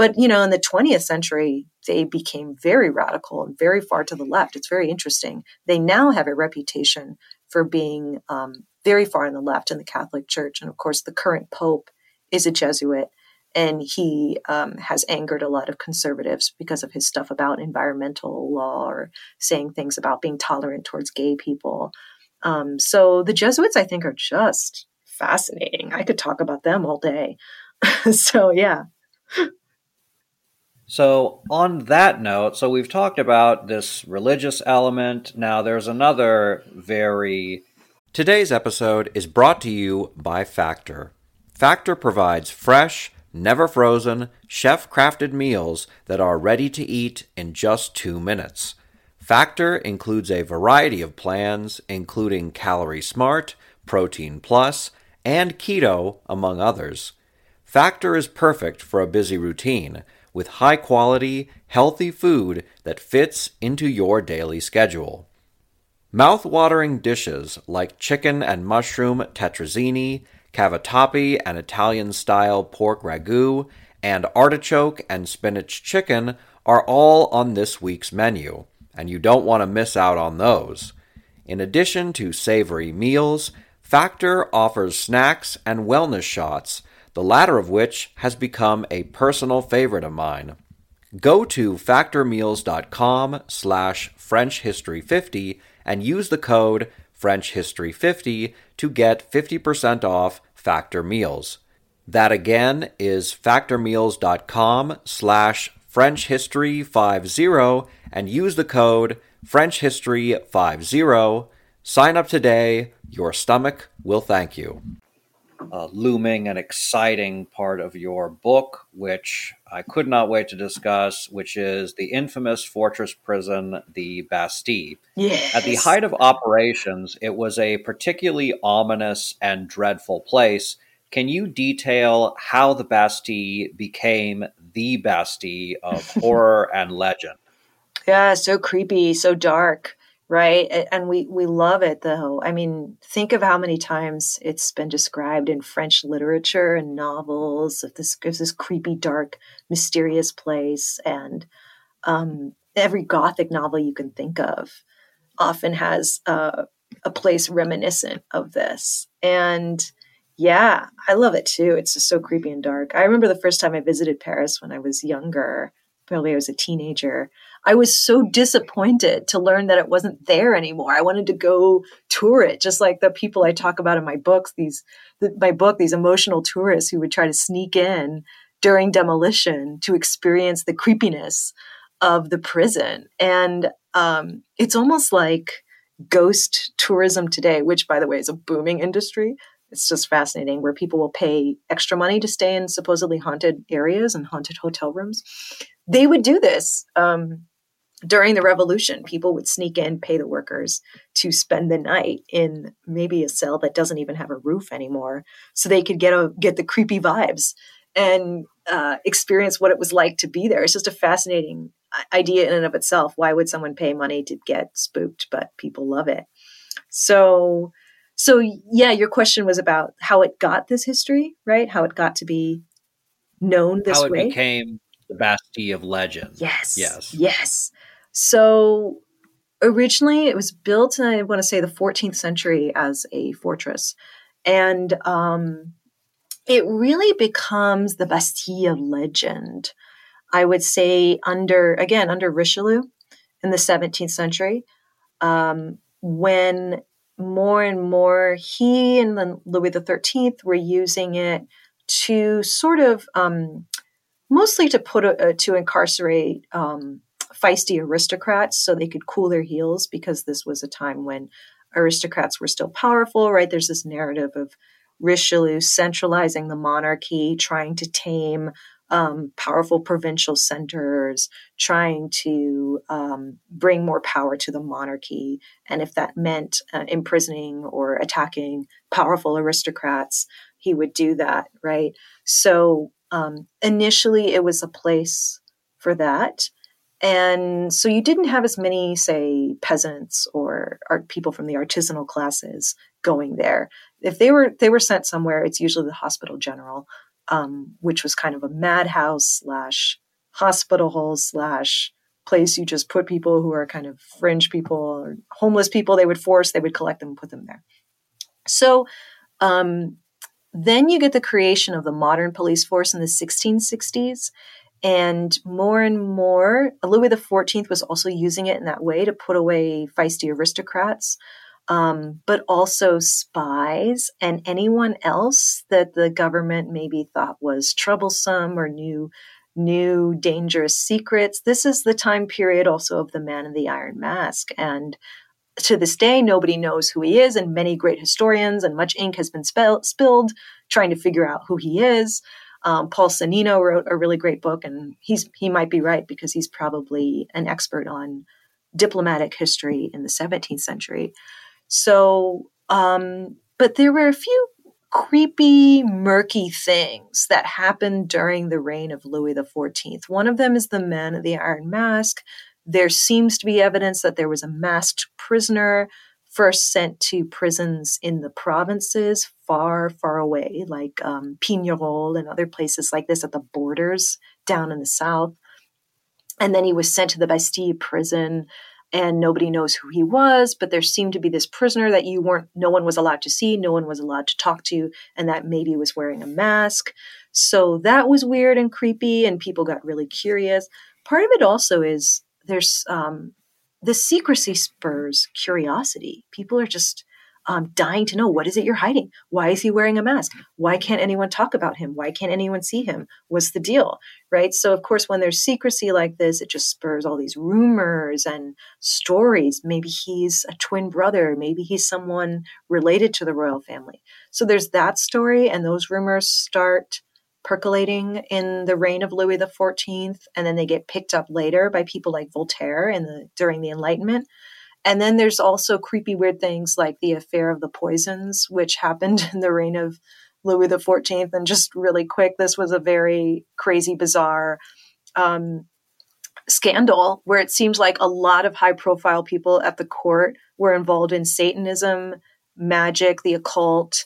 but, you know, in the 20th century, they became very radical and very far to the left. It's very interesting. They now have a reputation for being um, very far on the left in the Catholic Church. And of course, the current Pope is a Jesuit, and he um, has angered a lot of conservatives because of his stuff about environmental law or saying things about being tolerant towards gay people. Um, so the Jesuits, I think, are just fascinating. I could talk about them all day. so, yeah. So, on that note, so we've talked about this religious element. Now, there's another very. Today's episode is brought to you by Factor. Factor provides fresh, never frozen, chef crafted meals that are ready to eat in just two minutes. Factor includes a variety of plans, including Calorie Smart, Protein Plus, and Keto, among others. Factor is perfect for a busy routine with high quality, healthy food that fits into your daily schedule. Mouth-watering dishes like chicken and mushroom tetrazzini, cavatappi and Italian-style pork ragu, and artichoke and spinach chicken are all on this week's menu, and you don't want to miss out on those. In addition to savory meals, Factor offers snacks and wellness shots, the latter of which has become a personal favorite of mine. Go to factormeals.com slash frenchhistory50 and use the code frenchhistory50 to get 50% off Factor Meals. That again is factormeals.com slash frenchhistory50 and use the code frenchhistory50. Sign up today. Your stomach will thank you uh, looming and exciting part of your book, which I could not wait to discuss, which is the infamous fortress prison, the Bastille. Yes. At the height of operations, it was a particularly ominous and dreadful place. Can you detail how the Bastille became the Bastille of horror and legend? Yeah, so creepy, so dark right? And we we love it though. I mean think of how many times it's been described in french literature and novels of this gives this creepy dark mysterious place. And um, every gothic novel you can think of often has a place reminiscent of this. And yeah i love it too. It's just so creepy and dark. I remember the first time i visited paris when i was younger probably i was a teenager I was so disappointed to learn that it wasn't there anymore. I wanted to go tour it, just like the people I talk about in my books. These, the, my book, these emotional tourists who would try to sneak in during demolition to experience the creepiness of the prison. And um, it's almost like ghost tourism today, which, by the way, is a booming industry. It's just fascinating where people will pay extra money to stay in supposedly haunted areas and haunted hotel rooms. They would do this. Um, during the revolution, people would sneak in, pay the workers to spend the night in maybe a cell that doesn't even have a roof anymore, so they could get a get the creepy vibes and uh, experience what it was like to be there. It's just a fascinating idea in and of itself. Why would someone pay money to get spooked? But people love it. So, so yeah, your question was about how it got this history, right? How it got to be known this way. how it way. became the Bastille of legend. Yes. Yes. Yes. So originally it was built I want to say, the 14th century as a fortress. And um, it really becomes the Bastille legend, I would say, under, again, under Richelieu in the 17th century, um, when more and more he and then Louis XIII were using it to sort of um, mostly to put a, to incarcerate um, feisty aristocrats so they could cool their heels because this was a time when aristocrats were still powerful, right? There's this narrative of Richelieu centralizing the monarchy, trying to tame um, powerful provincial centers, trying to um, bring more power to the monarchy. And if that meant uh, imprisoning or attacking powerful aristocrats, he would do that, right? So um, initially, it was a place for that. And so you didn't have as many, say, peasants or art people from the artisanal classes going there. If they were they were sent somewhere, it's usually the hospital general, um, which was kind of a madhouse slash hospital slash place you just put people who are kind of fringe people or homeless people. They would force, they would collect them and put them there. So um, then you get the creation of the modern police force in the 1660s and more and more, Louis XIV was also using it in that way to put away feisty aristocrats, um, but also spies and anyone else that the government maybe thought was troublesome or knew new dangerous secrets. This is the time period also of the man in the iron mask. And to this day, nobody knows who he is, and many great historians and much ink has been spilled trying to figure out who he is. Um, Paul Sonnino wrote a really great book, and he's he might be right because he's probably an expert on diplomatic history in the 17th century. So, um, but there were a few creepy, murky things that happened during the reign of Louis XIV. One of them is the Man of the Iron Mask. There seems to be evidence that there was a masked prisoner first sent to prisons in the provinces far, far away, like um, Pignerol and other places like this at the borders down in the south. And then he was sent to the Bastille prison and nobody knows who he was but there seemed to be this prisoner that you weren't no one was allowed to see no one was allowed to talk to and that maybe was wearing a mask so that was weird and creepy and people got really curious part of it also is there's um, the secrecy spurs curiosity people are just um, dying to know what is it you're hiding? Why is he wearing a mask? Why can't anyone talk about him? Why can't anyone see him? What's the deal? Right. So, of course, when there's secrecy like this, it just spurs all these rumors and stories. Maybe he's a twin brother. Maybe he's someone related to the royal family. So, there's that story, and those rumors start percolating in the reign of Louis XIV, and then they get picked up later by people like Voltaire in the during the Enlightenment. And then there's also creepy, weird things like the affair of the poisons, which happened in the reign of Louis XIV. And just really quick, this was a very crazy, bizarre um, scandal where it seems like a lot of high profile people at the court were involved in Satanism, magic, the occult,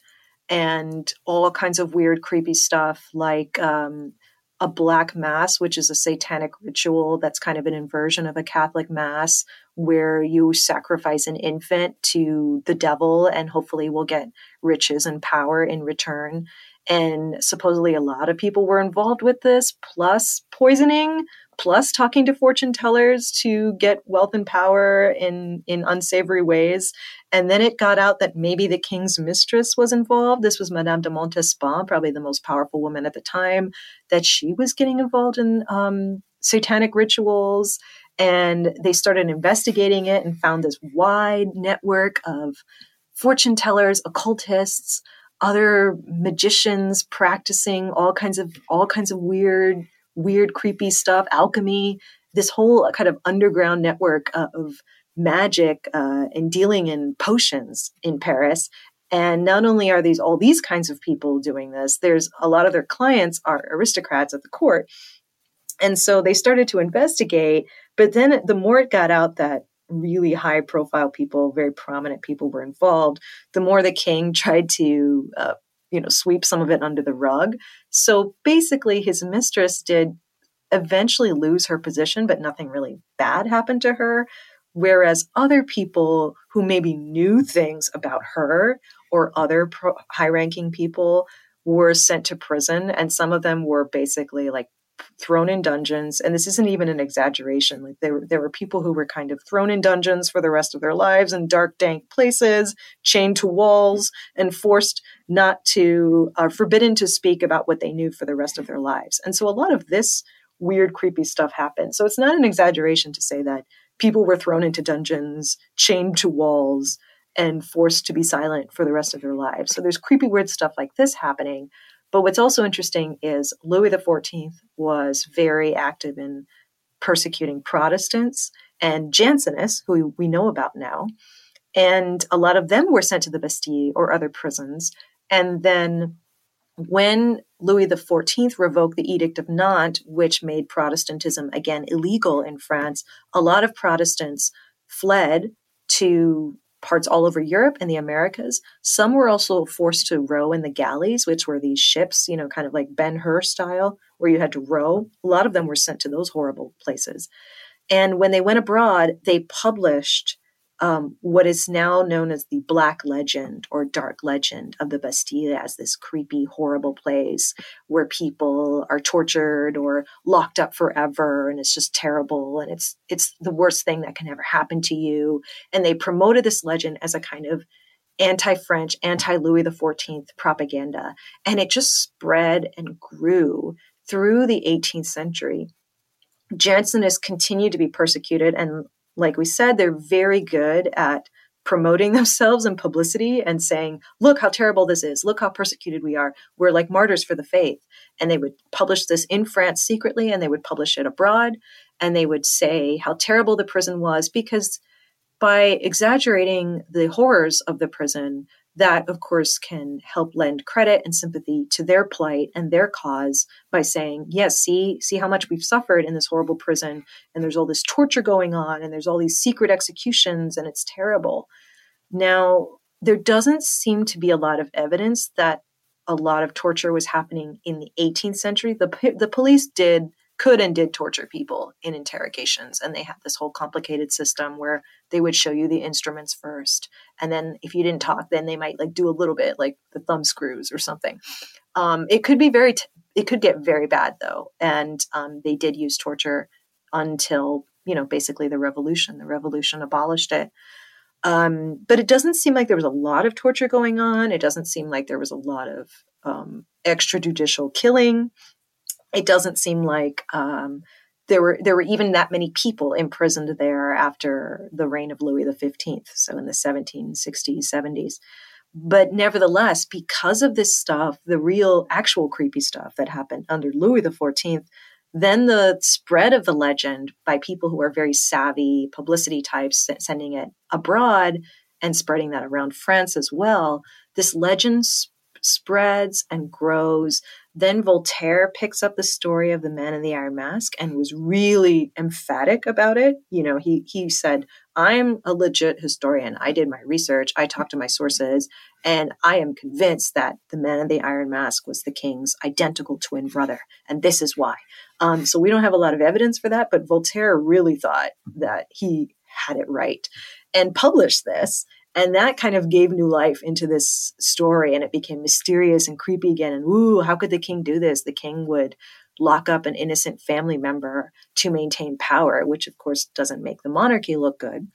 and all kinds of weird, creepy stuff like um, a black mass, which is a satanic ritual that's kind of an inversion of a Catholic mass, where you sacrifice an infant to the devil and hopefully will get riches and power in return. And supposedly a lot of people were involved with this, plus poisoning, plus talking to fortune tellers to get wealth and power in, in unsavory ways. And then it got out that maybe the king's mistress was involved. This was Madame de Montespan, probably the most powerful woman at the time, that she was getting involved in um, satanic rituals and they started investigating it and found this wide network of fortune tellers, occultists, other magicians practicing all kinds of all kinds of weird, weird, creepy stuff, alchemy. This whole kind of underground network of magic uh, and dealing in potions in Paris. And not only are these all these kinds of people doing this, there's a lot of their clients are aristocrats at the court. And so they started to investigate but then the more it got out that really high profile people, very prominent people were involved, the more the king tried to, uh, you know, sweep some of it under the rug. So basically, his mistress did eventually lose her position, but nothing really bad happened to her. Whereas other people who maybe knew things about her or other pro- high ranking people were sent to prison, and some of them were basically like thrown in dungeons and this isn't even an exaggeration like there, there were people who were kind of thrown in dungeons for the rest of their lives in dark dank places chained to walls and forced not to uh, forbidden to speak about what they knew for the rest of their lives. And so a lot of this weird creepy stuff happened. So it's not an exaggeration to say that people were thrown into dungeons chained to walls and forced to be silent for the rest of their lives. So there's creepy weird stuff like this happening but what's also interesting is Louis XIV was very active in persecuting Protestants and Jansenists, who we know about now. And a lot of them were sent to the Bastille or other prisons. And then when Louis XIV revoked the Edict of Nantes, which made Protestantism again illegal in France, a lot of Protestants fled to parts all over Europe and the Americas. Some were also forced to row in the galleys, which were these ships, you know, kind of like Ben Hur style, where you had to row. A lot of them were sent to those horrible places. And when they went abroad, they published um, what is now known as the Black Legend or Dark Legend of the Bastille as this creepy, horrible place where people are tortured or locked up forever, and it's just terrible, and it's it's the worst thing that can ever happen to you. And they promoted this legend as a kind of anti-French, anti-Louis XIV propaganda, and it just spread and grew through the 18th century. Jansenists continued to be persecuted and like we said, they're very good at promoting themselves and publicity and saying, look how terrible this is. Look how persecuted we are. We're like martyrs for the faith. And they would publish this in France secretly and they would publish it abroad. And they would say how terrible the prison was because by exaggerating the horrors of the prison, that of course can help lend credit and sympathy to their plight and their cause by saying yes see see how much we've suffered in this horrible prison and there's all this torture going on and there's all these secret executions and it's terrible now there doesn't seem to be a lot of evidence that a lot of torture was happening in the 18th century the the police did could and did torture people in interrogations. And they had this whole complicated system where they would show you the instruments first. And then if you didn't talk, then they might like do a little bit like the thumb screws or something. Um, it could be very, t- it could get very bad though. And um, they did use torture until, you know, basically the revolution. The revolution abolished it. Um, but it doesn't seem like there was a lot of torture going on. It doesn't seem like there was a lot of um, extrajudicial killing it doesn't seem like um, there were there were even that many people imprisoned there after the reign of Louis XV, so in the 1760s, 70s. But nevertheless, because of this stuff, the real, actual creepy stuff that happened under Louis XIV, then the spread of the legend by people who are very savvy publicity types, sending it abroad and spreading that around France as well, this legend spreads and grows. Then Voltaire picks up the story of the man in the iron mask and was really emphatic about it. You know, he he said, "I'm a legit historian. I did my research. I talked to my sources, and I am convinced that the man in the iron mask was the king's identical twin brother, and this is why." Um, so we don't have a lot of evidence for that, but Voltaire really thought that he had it right and published this and that kind of gave new life into this story and it became mysterious and creepy again and ooh how could the king do this the king would lock up an innocent family member to maintain power which of course doesn't make the monarchy look good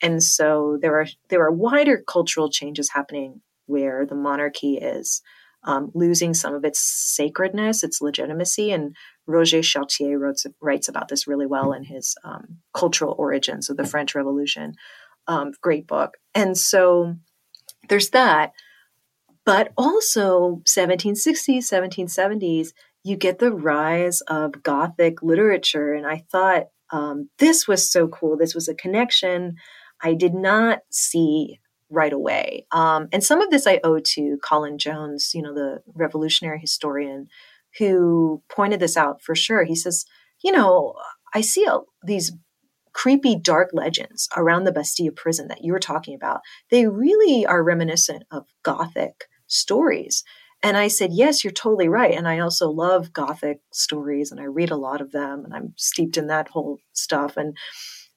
and so there are there are wider cultural changes happening where the monarchy is um, losing some of its sacredness, its legitimacy. And Roger Chartier wrote, writes about this really well in his um, Cultural Origins of the French Revolution um, great book. And so there's that. But also 1760s, 1770s, you get the rise of Gothic literature. And I thought um, this was so cool. This was a connection I did not see right away. Um, and some of this I owe to Colin Jones, you know, the revolutionary historian who pointed this out for sure. He says, you know, I see these creepy, dark legends around the Bastille prison that you were talking about, they really are reminiscent of Gothic stories. And I said, Yes, you're totally right. And I also love Gothic stories and I read a lot of them and I'm steeped in that whole stuff. And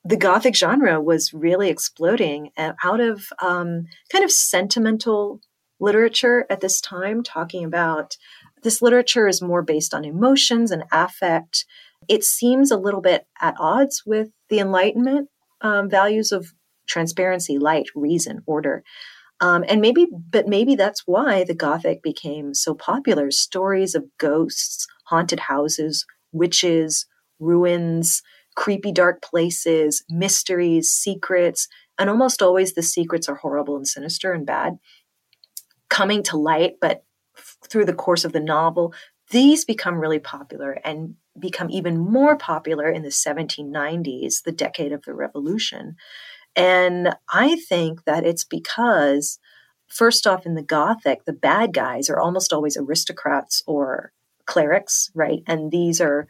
the Gothic genre was really exploding out of um, kind of sentimental literature at this time, talking about this literature is more based on emotions and affect it seems a little bit at odds with the Enlightenment um, values of transparency, light, reason, order. Um, and maybe, but maybe that's why the Gothic became so popular. Stories of ghosts, haunted houses, witches, ruins, creepy dark places, mysteries, secrets, and almost always the secrets are horrible and sinister and bad, coming to light, but through the course of the novel, these become really popular and become even more popular in the 1790s, the decade of the revolution. And I think that it's because, first off, in the Gothic, the bad guys are almost always aristocrats or clerics, right? And these are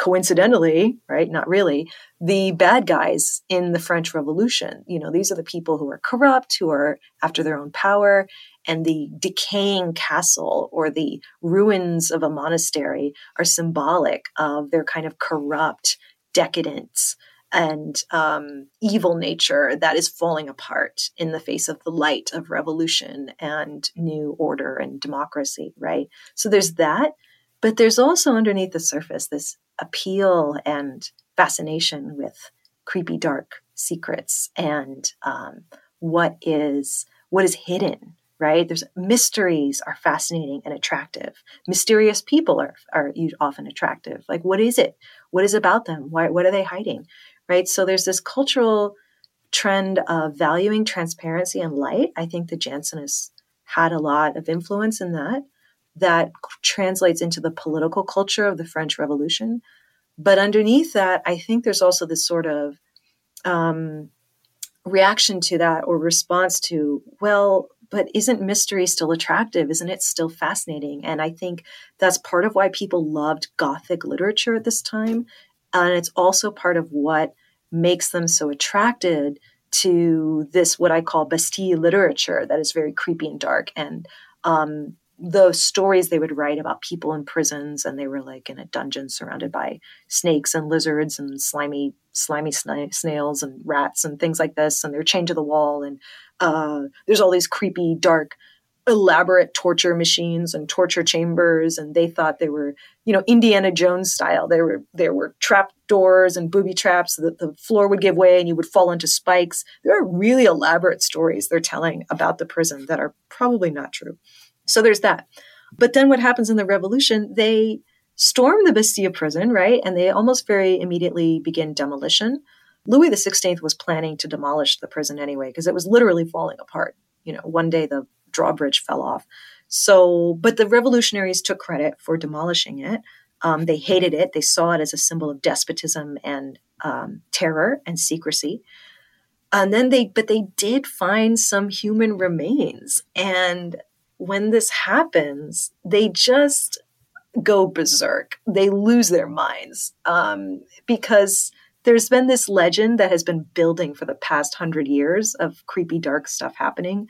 coincidentally, right, not really, the bad guys in the French Revolution. You know, these are the people who are corrupt, who are after their own power, and the decaying castle or the ruins of a monastery are symbolic of their kind of corrupt decadence and um, evil nature that is falling apart in the face of the light of revolution and new order and democracy, right? So there's that. But there's also underneath the surface this appeal and fascination with creepy, dark secrets and um, what is what is hidden right? There's mysteries are fascinating and attractive. Mysterious people are, are often attractive. Like what is it? What is about them? Why, what are they hiding? Right? So there's this cultural trend of valuing transparency and light. I think the jansenists had a lot of influence in that that translates into the political culture of the French Revolution. But underneath that, I think there's also this sort of um, reaction to that or response to, well, but isn't mystery still attractive? Isn't it still fascinating? And I think that's part of why people loved Gothic literature at this time. And it's also part of what makes them so attracted to this, what I call Bastille literature, that is very creepy and dark. And um, the stories they would write about people in prisons and they were like in a dungeon surrounded by snakes and lizards and slimy slimy sna- snails and rats and things like this and they're chained to the wall and uh, there's all these creepy dark elaborate torture machines and torture chambers and they thought they were you know indiana jones style. There were there were trap doors and booby traps that the floor would give way and you would fall into spikes. There are really elaborate stories they're telling about the prison that are probably not true so there's that. But then what happens in the revolution, they storm the Bastille prison, right? And they almost very immediately begin demolition. Louis XVI was planning to demolish the prison anyway, because it was literally falling apart. You know, one day the drawbridge fell off. So, but the revolutionaries took credit for demolishing it. Um, they hated it. They saw it as a symbol of despotism and um, terror and secrecy. And then they, but they did find some human remains. And when this happens, they just go berserk. They lose their minds um, because there's been this legend that has been building for the past hundred years of creepy, dark stuff happening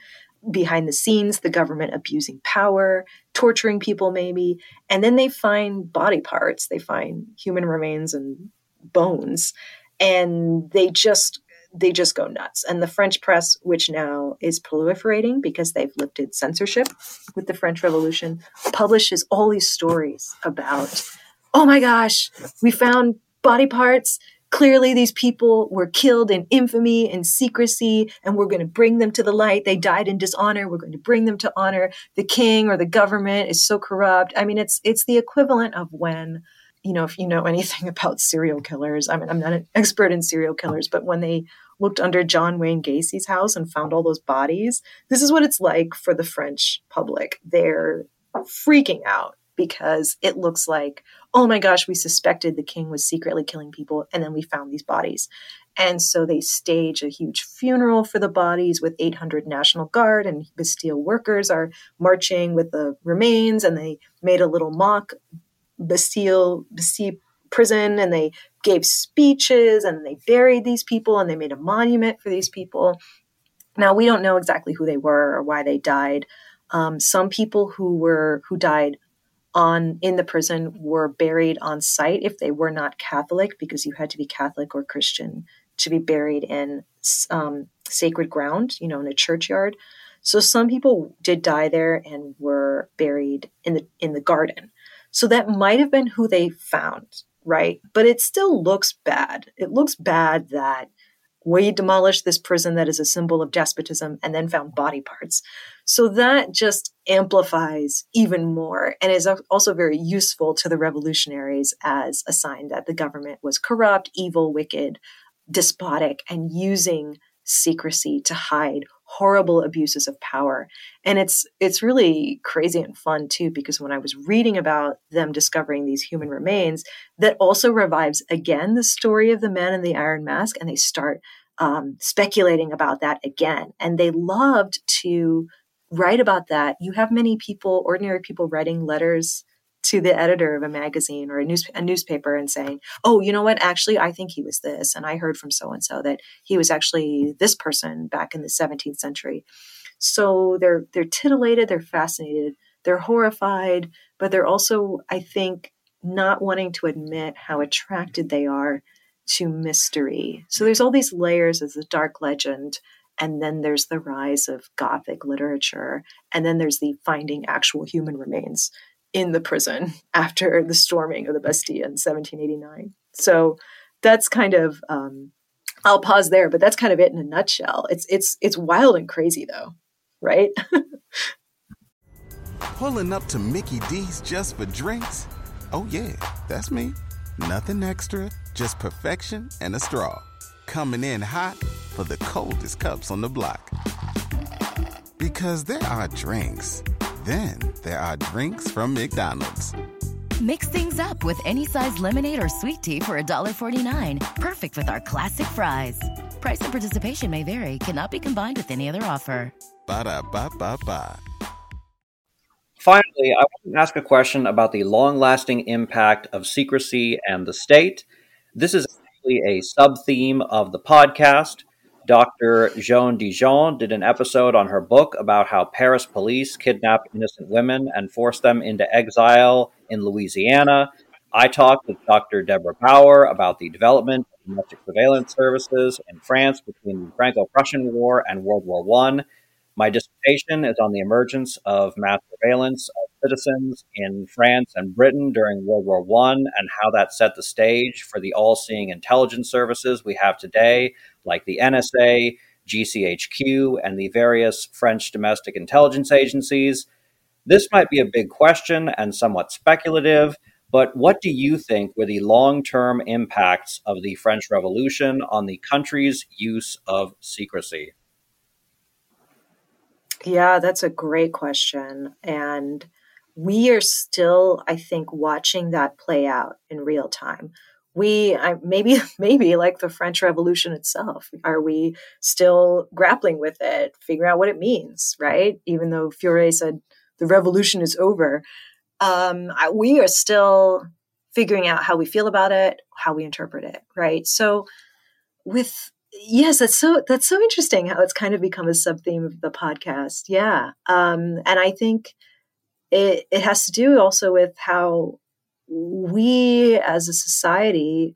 behind the scenes, the government abusing power, torturing people, maybe. And then they find body parts, they find human remains and bones, and they just they just go nuts. And the French press, which now is proliferating because they've lifted censorship with the French Revolution, publishes all these stories about, oh my gosh, we found body parts. Clearly, these people were killed in infamy and secrecy, and we're going to bring them to the light. They died in dishonor. We're going to bring them to honor. The king or the government is so corrupt. I mean, it's it's the equivalent of when you know, if you know anything about serial killers, I mean, I'm not an expert in serial killers, but when they looked under John Wayne Gacy's house and found all those bodies, this is what it's like for the French public. They're freaking out because it looks like, oh my gosh, we suspected the king was secretly killing people, and then we found these bodies. And so they stage a huge funeral for the bodies with 800 National Guard and Bastille workers are marching with the remains, and they made a little mock Bastille, Bastille prison and they gave speeches and they buried these people and they made a monument for these people. Now we don't know exactly who they were or why they died. Um, some people who were who died on in the prison were buried on site if they were not Catholic, because you had to be Catholic or Christian to be buried in um, sacred ground, you know, in a churchyard. So some people did die there and were buried in the in the garden. So that might have been who they found, right? But it still looks bad. It looks bad that we demolished this prison that is a symbol of despotism and then found body parts. So that just amplifies even more and is also very useful to the revolutionaries as a sign that the government was corrupt, evil, wicked, despotic, and using secrecy to hide horrible abuses of power. And it's it's really crazy and fun too because when i was reading about them discovering these human remains that also revives again the story of the man in the iron mask and they start um, speculating about that again. And they loved to write about that. You have many people ordinary people writing letters to the editor of a magazine or a, news, a newspaper and saying, "Oh, you know what? Actually, I think he was this, and I heard from so and so that he was actually this person back in the 17th century." So they're they're titillated, they're fascinated, they're horrified, but they're also, I think, not wanting to admit how attracted they are to mystery. So there's all these layers of the dark legend and then there's the rise of gothic literature and then there's the finding actual human remains in the prison after the storming of the Bastille in 1789. So that's kind of um, I'll pause there, but that's kind of it in a nutshell. It's it's it's wild and crazy though, right? Pulling up to Mickey D's just for drinks? Oh yeah, that's me. Nothing extra, just perfection and a straw. Coming in hot for the coldest cups on the block. Because there are drinks then there are drinks from McDonald's. Mix things up with any size lemonade or sweet tea for $1.49. Perfect with our classic fries. Price and participation may vary, cannot be combined with any other offer. Ba da ba ba ba. Finally, I want to ask a question about the long lasting impact of secrecy and the state. This is actually a sub theme of the podcast. Dr. Joan DeJean did an episode on her book about how Paris police kidnapped innocent women and forced them into exile in Louisiana. I talked with Dr. Deborah Bauer about the development of domestic surveillance services in France between the Franco Prussian War and World War I. My dissertation is on the emergence of mass surveillance of citizens in France and Britain during World War I and how that set the stage for the all seeing intelligence services we have today, like the NSA, GCHQ, and the various French domestic intelligence agencies. This might be a big question and somewhat speculative, but what do you think were the long term impacts of the French Revolution on the country's use of secrecy? Yeah, that's a great question. And we are still, I think, watching that play out in real time. We I, maybe, maybe like the French Revolution itself, are we still grappling with it, figuring out what it means, right? Even though Furet said the revolution is over, um, we are still figuring out how we feel about it, how we interpret it, right? So, with yes that's so that's so interesting how it's kind of become a sub theme of the podcast yeah um and i think it it has to do also with how we as a society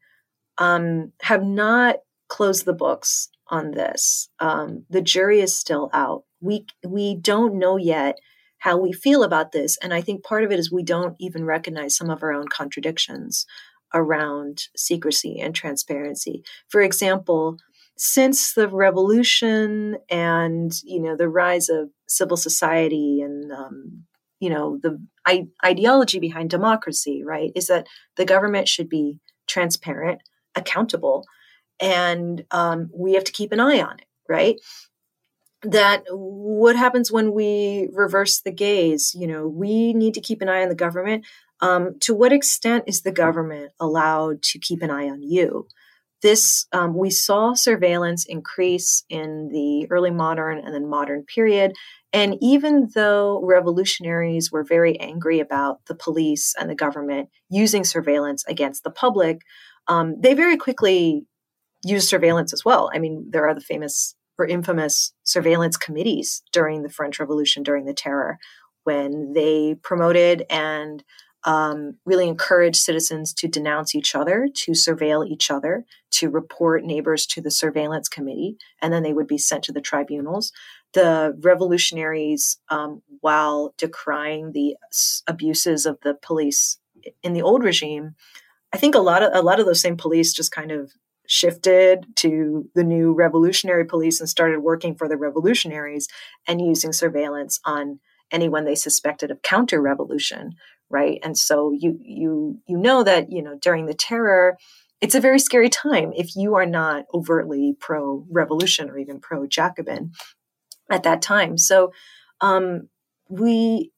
um have not closed the books on this. Um the jury is still out. We we don't know yet how we feel about this and i think part of it is we don't even recognize some of our own contradictions around secrecy and transparency. For example since the revolution and you know the rise of civil society and um, you know the I- ideology behind democracy right is that the government should be transparent accountable and um, we have to keep an eye on it right? That what happens when we reverse the gaze? You know we need to keep an eye on the government. Um, to what extent is the government allowed to keep an eye on you this um, we saw surveillance increase in the early modern and then modern period. And even though revolutionaries were very angry about the police and the government using surveillance against the public um, they very quickly used surveillance as well. I mean there are the famous or infamous surveillance committees during the french revolution during the terror when they promoted and um, really encourage citizens to denounce each other, to surveil each other, to report neighbors to the surveillance committee, and then they would be sent to the tribunals. The revolutionaries, um, while decrying the abuses of the police in the old regime, I think a lot of a lot of those same police just kind of shifted to the new revolutionary police and started working for the revolutionaries and using surveillance on anyone they suspected of counter revolution right? And so you you you know that you know during the terror it's a very scary time if you are not overtly pro revolution or even pro jacobin at that time. So um, we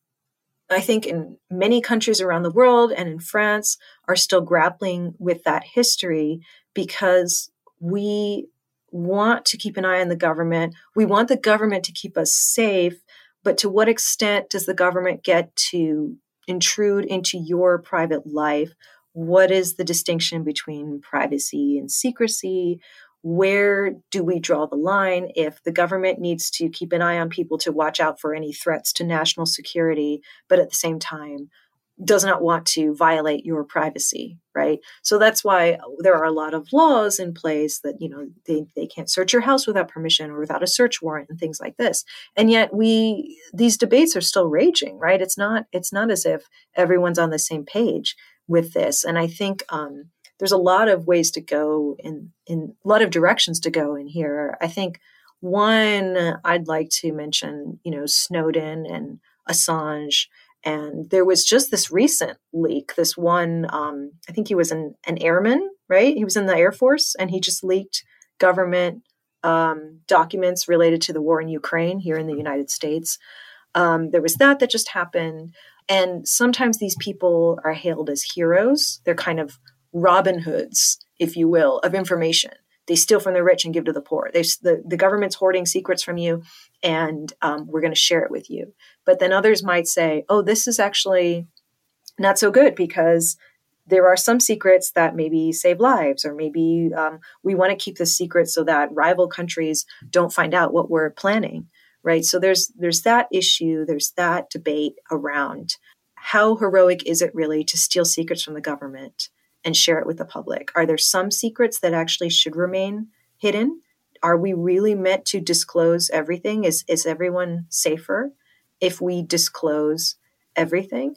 i think in many countries around the world and in france are still grappling with that history because we want to keep an eye on the government. We want the government to keep us safe but to what extent does the government get to intrude into your private life, what is the distinction between privacy and secrecy? Where do we draw the line if the government needs to keep an eye on people to watch out for any threats to national security, but at the same time does not want to violate your privacy right? So that's why there are a lot of laws in place that you know they, they can't search your house without permission or without a search warrant and things like this. And yet we these debates are still raging right? It's not it's not as if everyone's on the same page with this. And i think um, there's a lot of ways to go in in a lot of directions to go in here. I think one i'd like to mention you know snowden and assange and there was just this recent leak, this one, um, I think he was an, an airman, right? He was in the Air Force and he just leaked government um, documents related to the war in Ukraine here in the United States. Um, there was that that just happened. And sometimes these people are hailed as heroes. They're kind of Robin Hoods, if you will, of information they steal from the rich and give to the poor. They, the, the government's hoarding secrets from you, and um, we're going to share it with you. But then others might say, oh, this is actually not so good because there are some secrets that maybe save lives, or maybe um, we want to keep the secret so that rival countries don't find out what we're planning, right? So there's there's that issue, there's that debate around how heroic is it really to steal secrets from the government and share it with the public? Are there some secrets that actually should remain hidden? Are we really meant to disclose everything? Is is everyone safer if we disclose everything?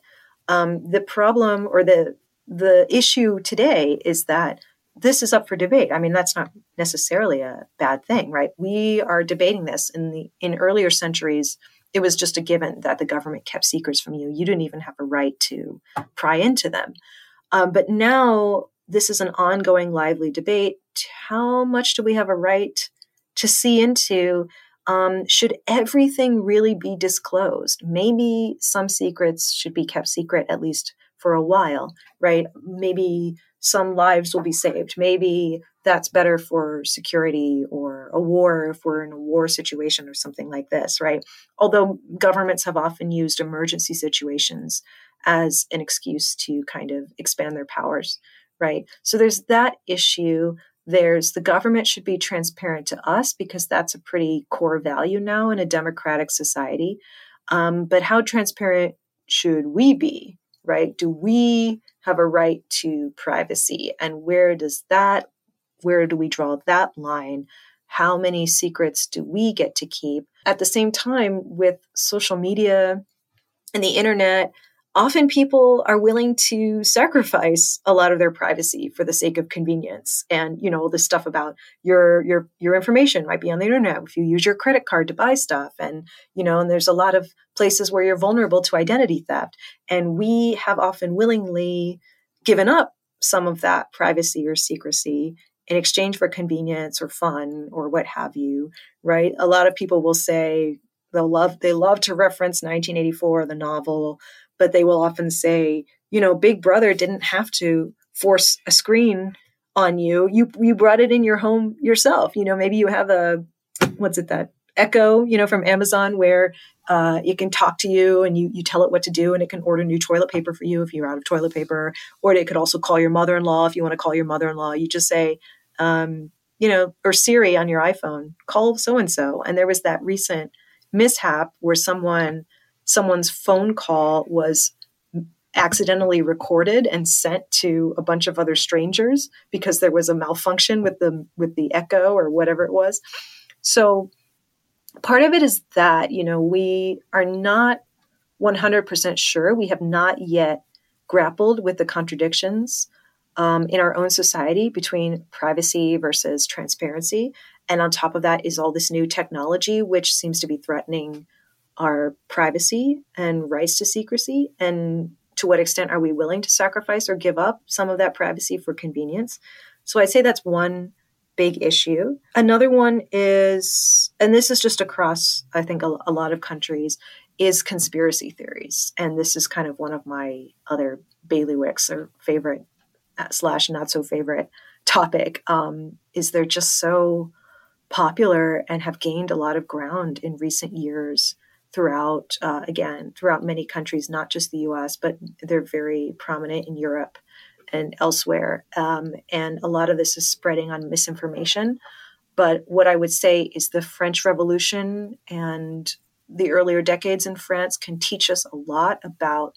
Um, the problem or the the issue today is that this is up for debate. I mean, that's not necessarily a bad thing, right? We are debating this in the in earlier centuries. It was just a given that the government kept secrets from you. You didn't even have a right to pry into them. Um, but now this is an ongoing, lively debate. How much do we have a right to see into? Um, should everything really be disclosed? Maybe some secrets should be kept secret, at least for a while, right? Maybe some lives will be saved. Maybe that's better for security or a war if we're in a war situation or something like this, right? Although governments have often used emergency situations as an excuse to kind of expand their powers, right? So there's that issue. There's the government should be transparent to us because that's a pretty core value now in a democratic society. Um, but how transparent should we be, right? Do we have a right to privacy? And where does that, where do we draw that line? How many secrets do we get to keep? At the same time, with social media and the internet, often people are willing to sacrifice a lot of their privacy for the sake of convenience. And you know the stuff about your your your information might be on the internet if you use your credit card to buy stuff. And you know and there's a lot of places where you're vulnerable to identity theft. And we have often willingly given up some of that privacy or secrecy in exchange for convenience or fun or what have you right? A lot of people will say they'll love they love to reference 1984 the novel but they will often say, you know, Big Brother didn't have to force a screen on you. You you brought it in your home yourself. You know, maybe you have a what's it that Echo, you know, from Amazon, where uh, it can talk to you and you you tell it what to do, and it can order new toilet paper for you if you're out of toilet paper, or it could also call your mother-in-law if you want to call your mother-in-law. You just say, um, you know, or Siri on your iPhone, call so and so. And there was that recent mishap where someone someone's phone call was accidentally recorded and sent to a bunch of other strangers because there was a malfunction with the with the echo or whatever it was. So part of it is that you know we are not 100% sure. We have not yet grappled with the contradictions um, in our own society between privacy versus transparency. And on top of that is all this new technology which seems to be threatening our privacy and rights to secrecy? And to what extent are we willing to sacrifice or give up some of that privacy for convenience? So i'd say that's one big issue. Another one is and this is just across i think a, a lot of countries is conspiracy theories. And this is kind of one of my other bailiwicks or favorite uh, slash not so favorite topic. Um, is they're just so popular and have gained a lot of ground in recent years throughout, uh, again, throughout many countries, not just the US, but they're very prominent in Europe and elsewhere. Um, and a lot of this is spreading on misinformation. But what I would say is the French Revolution and the earlier decades in France can teach us a lot about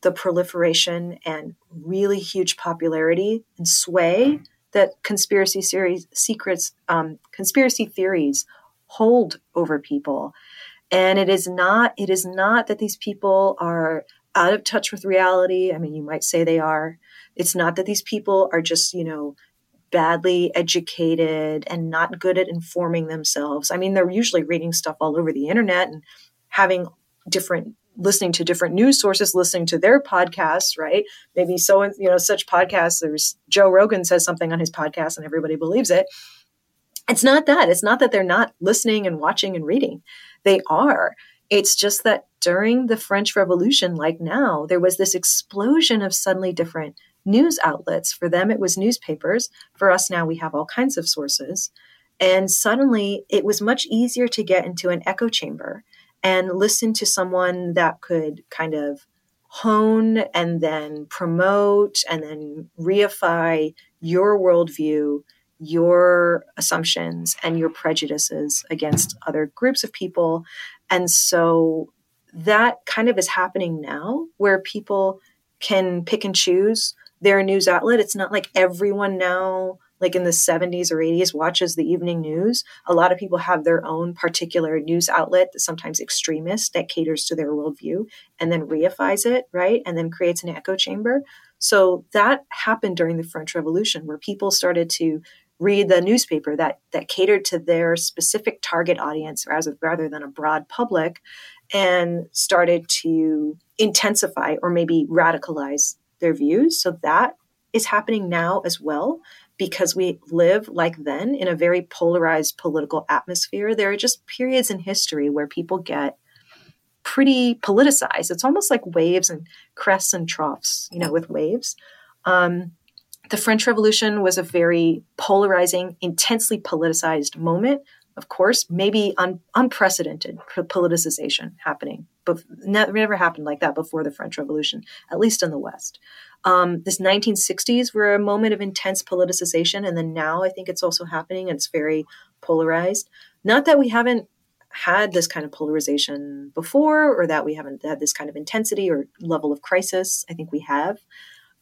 the proliferation and really huge popularity and sway that conspiracy series secrets um, conspiracy theories hold over people and it is not it is not that these people are out of touch with reality. I mean you might say they are. It's not that these people are just you know badly educated and not good at informing themselves. I mean they're usually reading stuff all over the internet and having different listening to different news sources listening to their podcasts right? Maybe so you know such podcasts there's joe rogan says something on his podcast and everybody believes it. It's not that. It's not that they're not listening and watching and reading they are. It's just that during the French Revolution, like now, there was this explosion of suddenly different news outlets. For them, it was newspapers. For us now, we have all kinds of sources. And suddenly, it was much easier to get into an echo chamber and listen to someone that could kind of hone and then promote and then reify your worldview, your assumptions, and your prejudices against other groups of people. And so that kind of is happening now where people can pick and choose their news outlet. It's not like everyone now like in the 70s or 80s watches the evening news a lot of people have their own particular news outlet sometimes extremist that caters to their worldview and then reifies it right and then creates an echo chamber so that happened during the french revolution where people started to read the newspaper that that catered to their specific target audience rather, rather than a broad public and started to intensify or maybe radicalize their views so that is happening now as well because we live like then in a very polarized political atmosphere. There are just periods in history where people get pretty politicized. It's almost like waves and crests and troughs, you know, with waves. Um, the French Revolution was a very polarizing, intensely politicized moment. Of course, maybe un- unprecedented politicization happening, but never happened like that before the French Revolution, at least in the West. Um, this 1960s were a moment of intense politicization, and then now I think it's also happening, and it's very polarized. Not that we haven't had this kind of polarization before, or that we haven't had this kind of intensity or level of crisis. I think we have,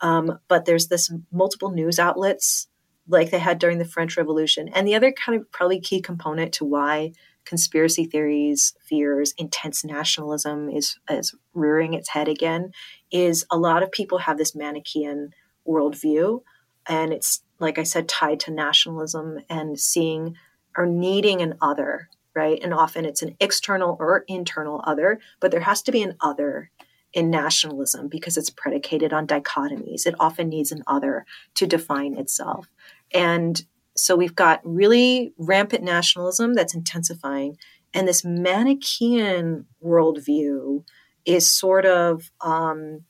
um, but there's this multiple news outlets like they had during the French Revolution, and the other kind of probably key component to why conspiracy theories, fears, intense nationalism is, is rearing its head again is a lot of people have this Manichaean worldview. And it's, like I said, tied to nationalism and seeing or needing an other, right? And often it's an external or internal other, but there has to be an other in nationalism because it's predicated on dichotomies. It often needs an other to define itself. And so we've got really rampant nationalism that's intensifying, and this Manichaean worldview is sort of um,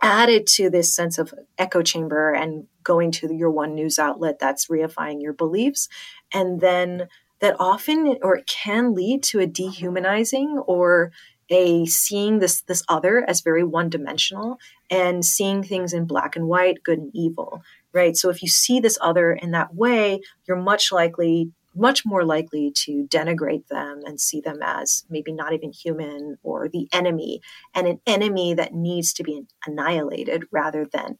added to this sense of echo chamber and going to your one news outlet that's reifying your beliefs, and then that often or it can lead to a dehumanizing or a seeing this this other as very one dimensional and seeing things in black and white good and evil right? So if you see this other in that way, you're much likely, much more likely to denigrate them and see them as maybe not even human or the enemy, and an enemy that needs to be annihilated rather than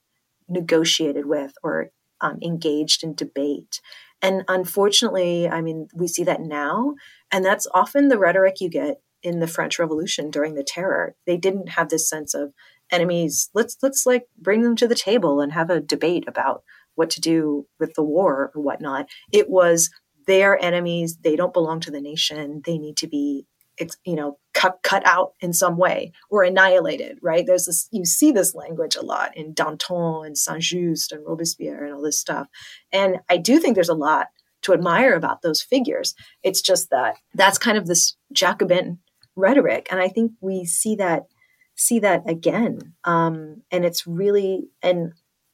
negotiated with or um, engaged in debate. And unfortunately, I mean, we see that now, and that's often the rhetoric you get in the French Revolution during the Terror. They didn't have this sense of enemies let's let's like bring them to the table and have a debate about what to do with the war or whatnot. It was their enemies they don't belong to the nation they need to be you know cut cut out in some way or annihilated right? There's this you see this language a lot in danton and saint-just and robespierre and all this stuff. And i do think there's a lot to admire about those figures. It's just that that's kind of this jacobin rhetoric and i think we see that see that again. Um, and it's really, and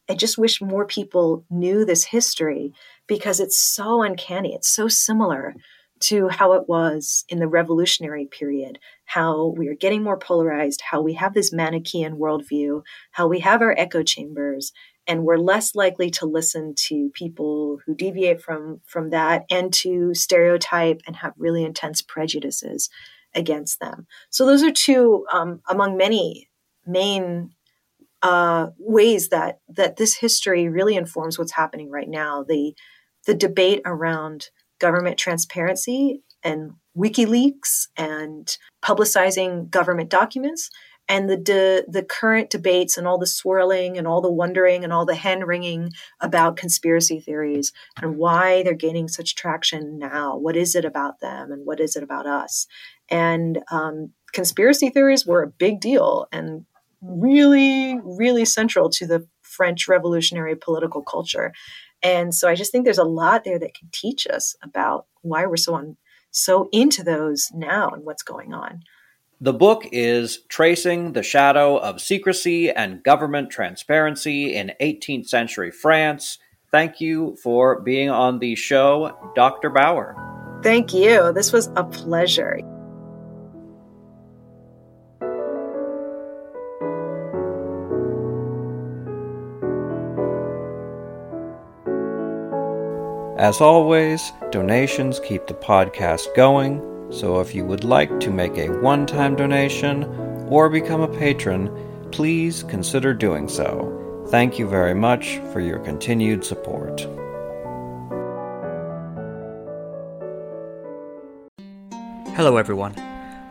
I just wish more people knew this history because it's so uncanny. It's so similar to how it was in the revolutionary period, how we are getting more polarized, how we have this Manichaean worldview, how we have our echo chambers, and we're less likely to listen to people who deviate from from that and to stereotype and have really intense prejudices against them. So those are two um, among many main uh, ways that that this history really informs what's happening right now. The the debate around government transparency and WikiLeaks and publicizing government documents and the de, the current debates and all the swirling and all the wondering and all the hand wringing about conspiracy theories and why they're gaining such traction now. What is it about them and what is it about us? And um, conspiracy theories were a big deal and really, really central to the French revolutionary political culture. And so I just think there's a lot there that can teach us about why we're so on so into those now and what's going on. The book is Tracing the Shadow of Secrecy and Government Transparency in 18th Century France. Thank you for being on the show, Dr. Bauer. Thank you. This was a pleasure. As always, donations keep the podcast going, so if you would like to make a one time donation or become a patron, please consider doing so. Thank you very much for your continued support. Hello, everyone.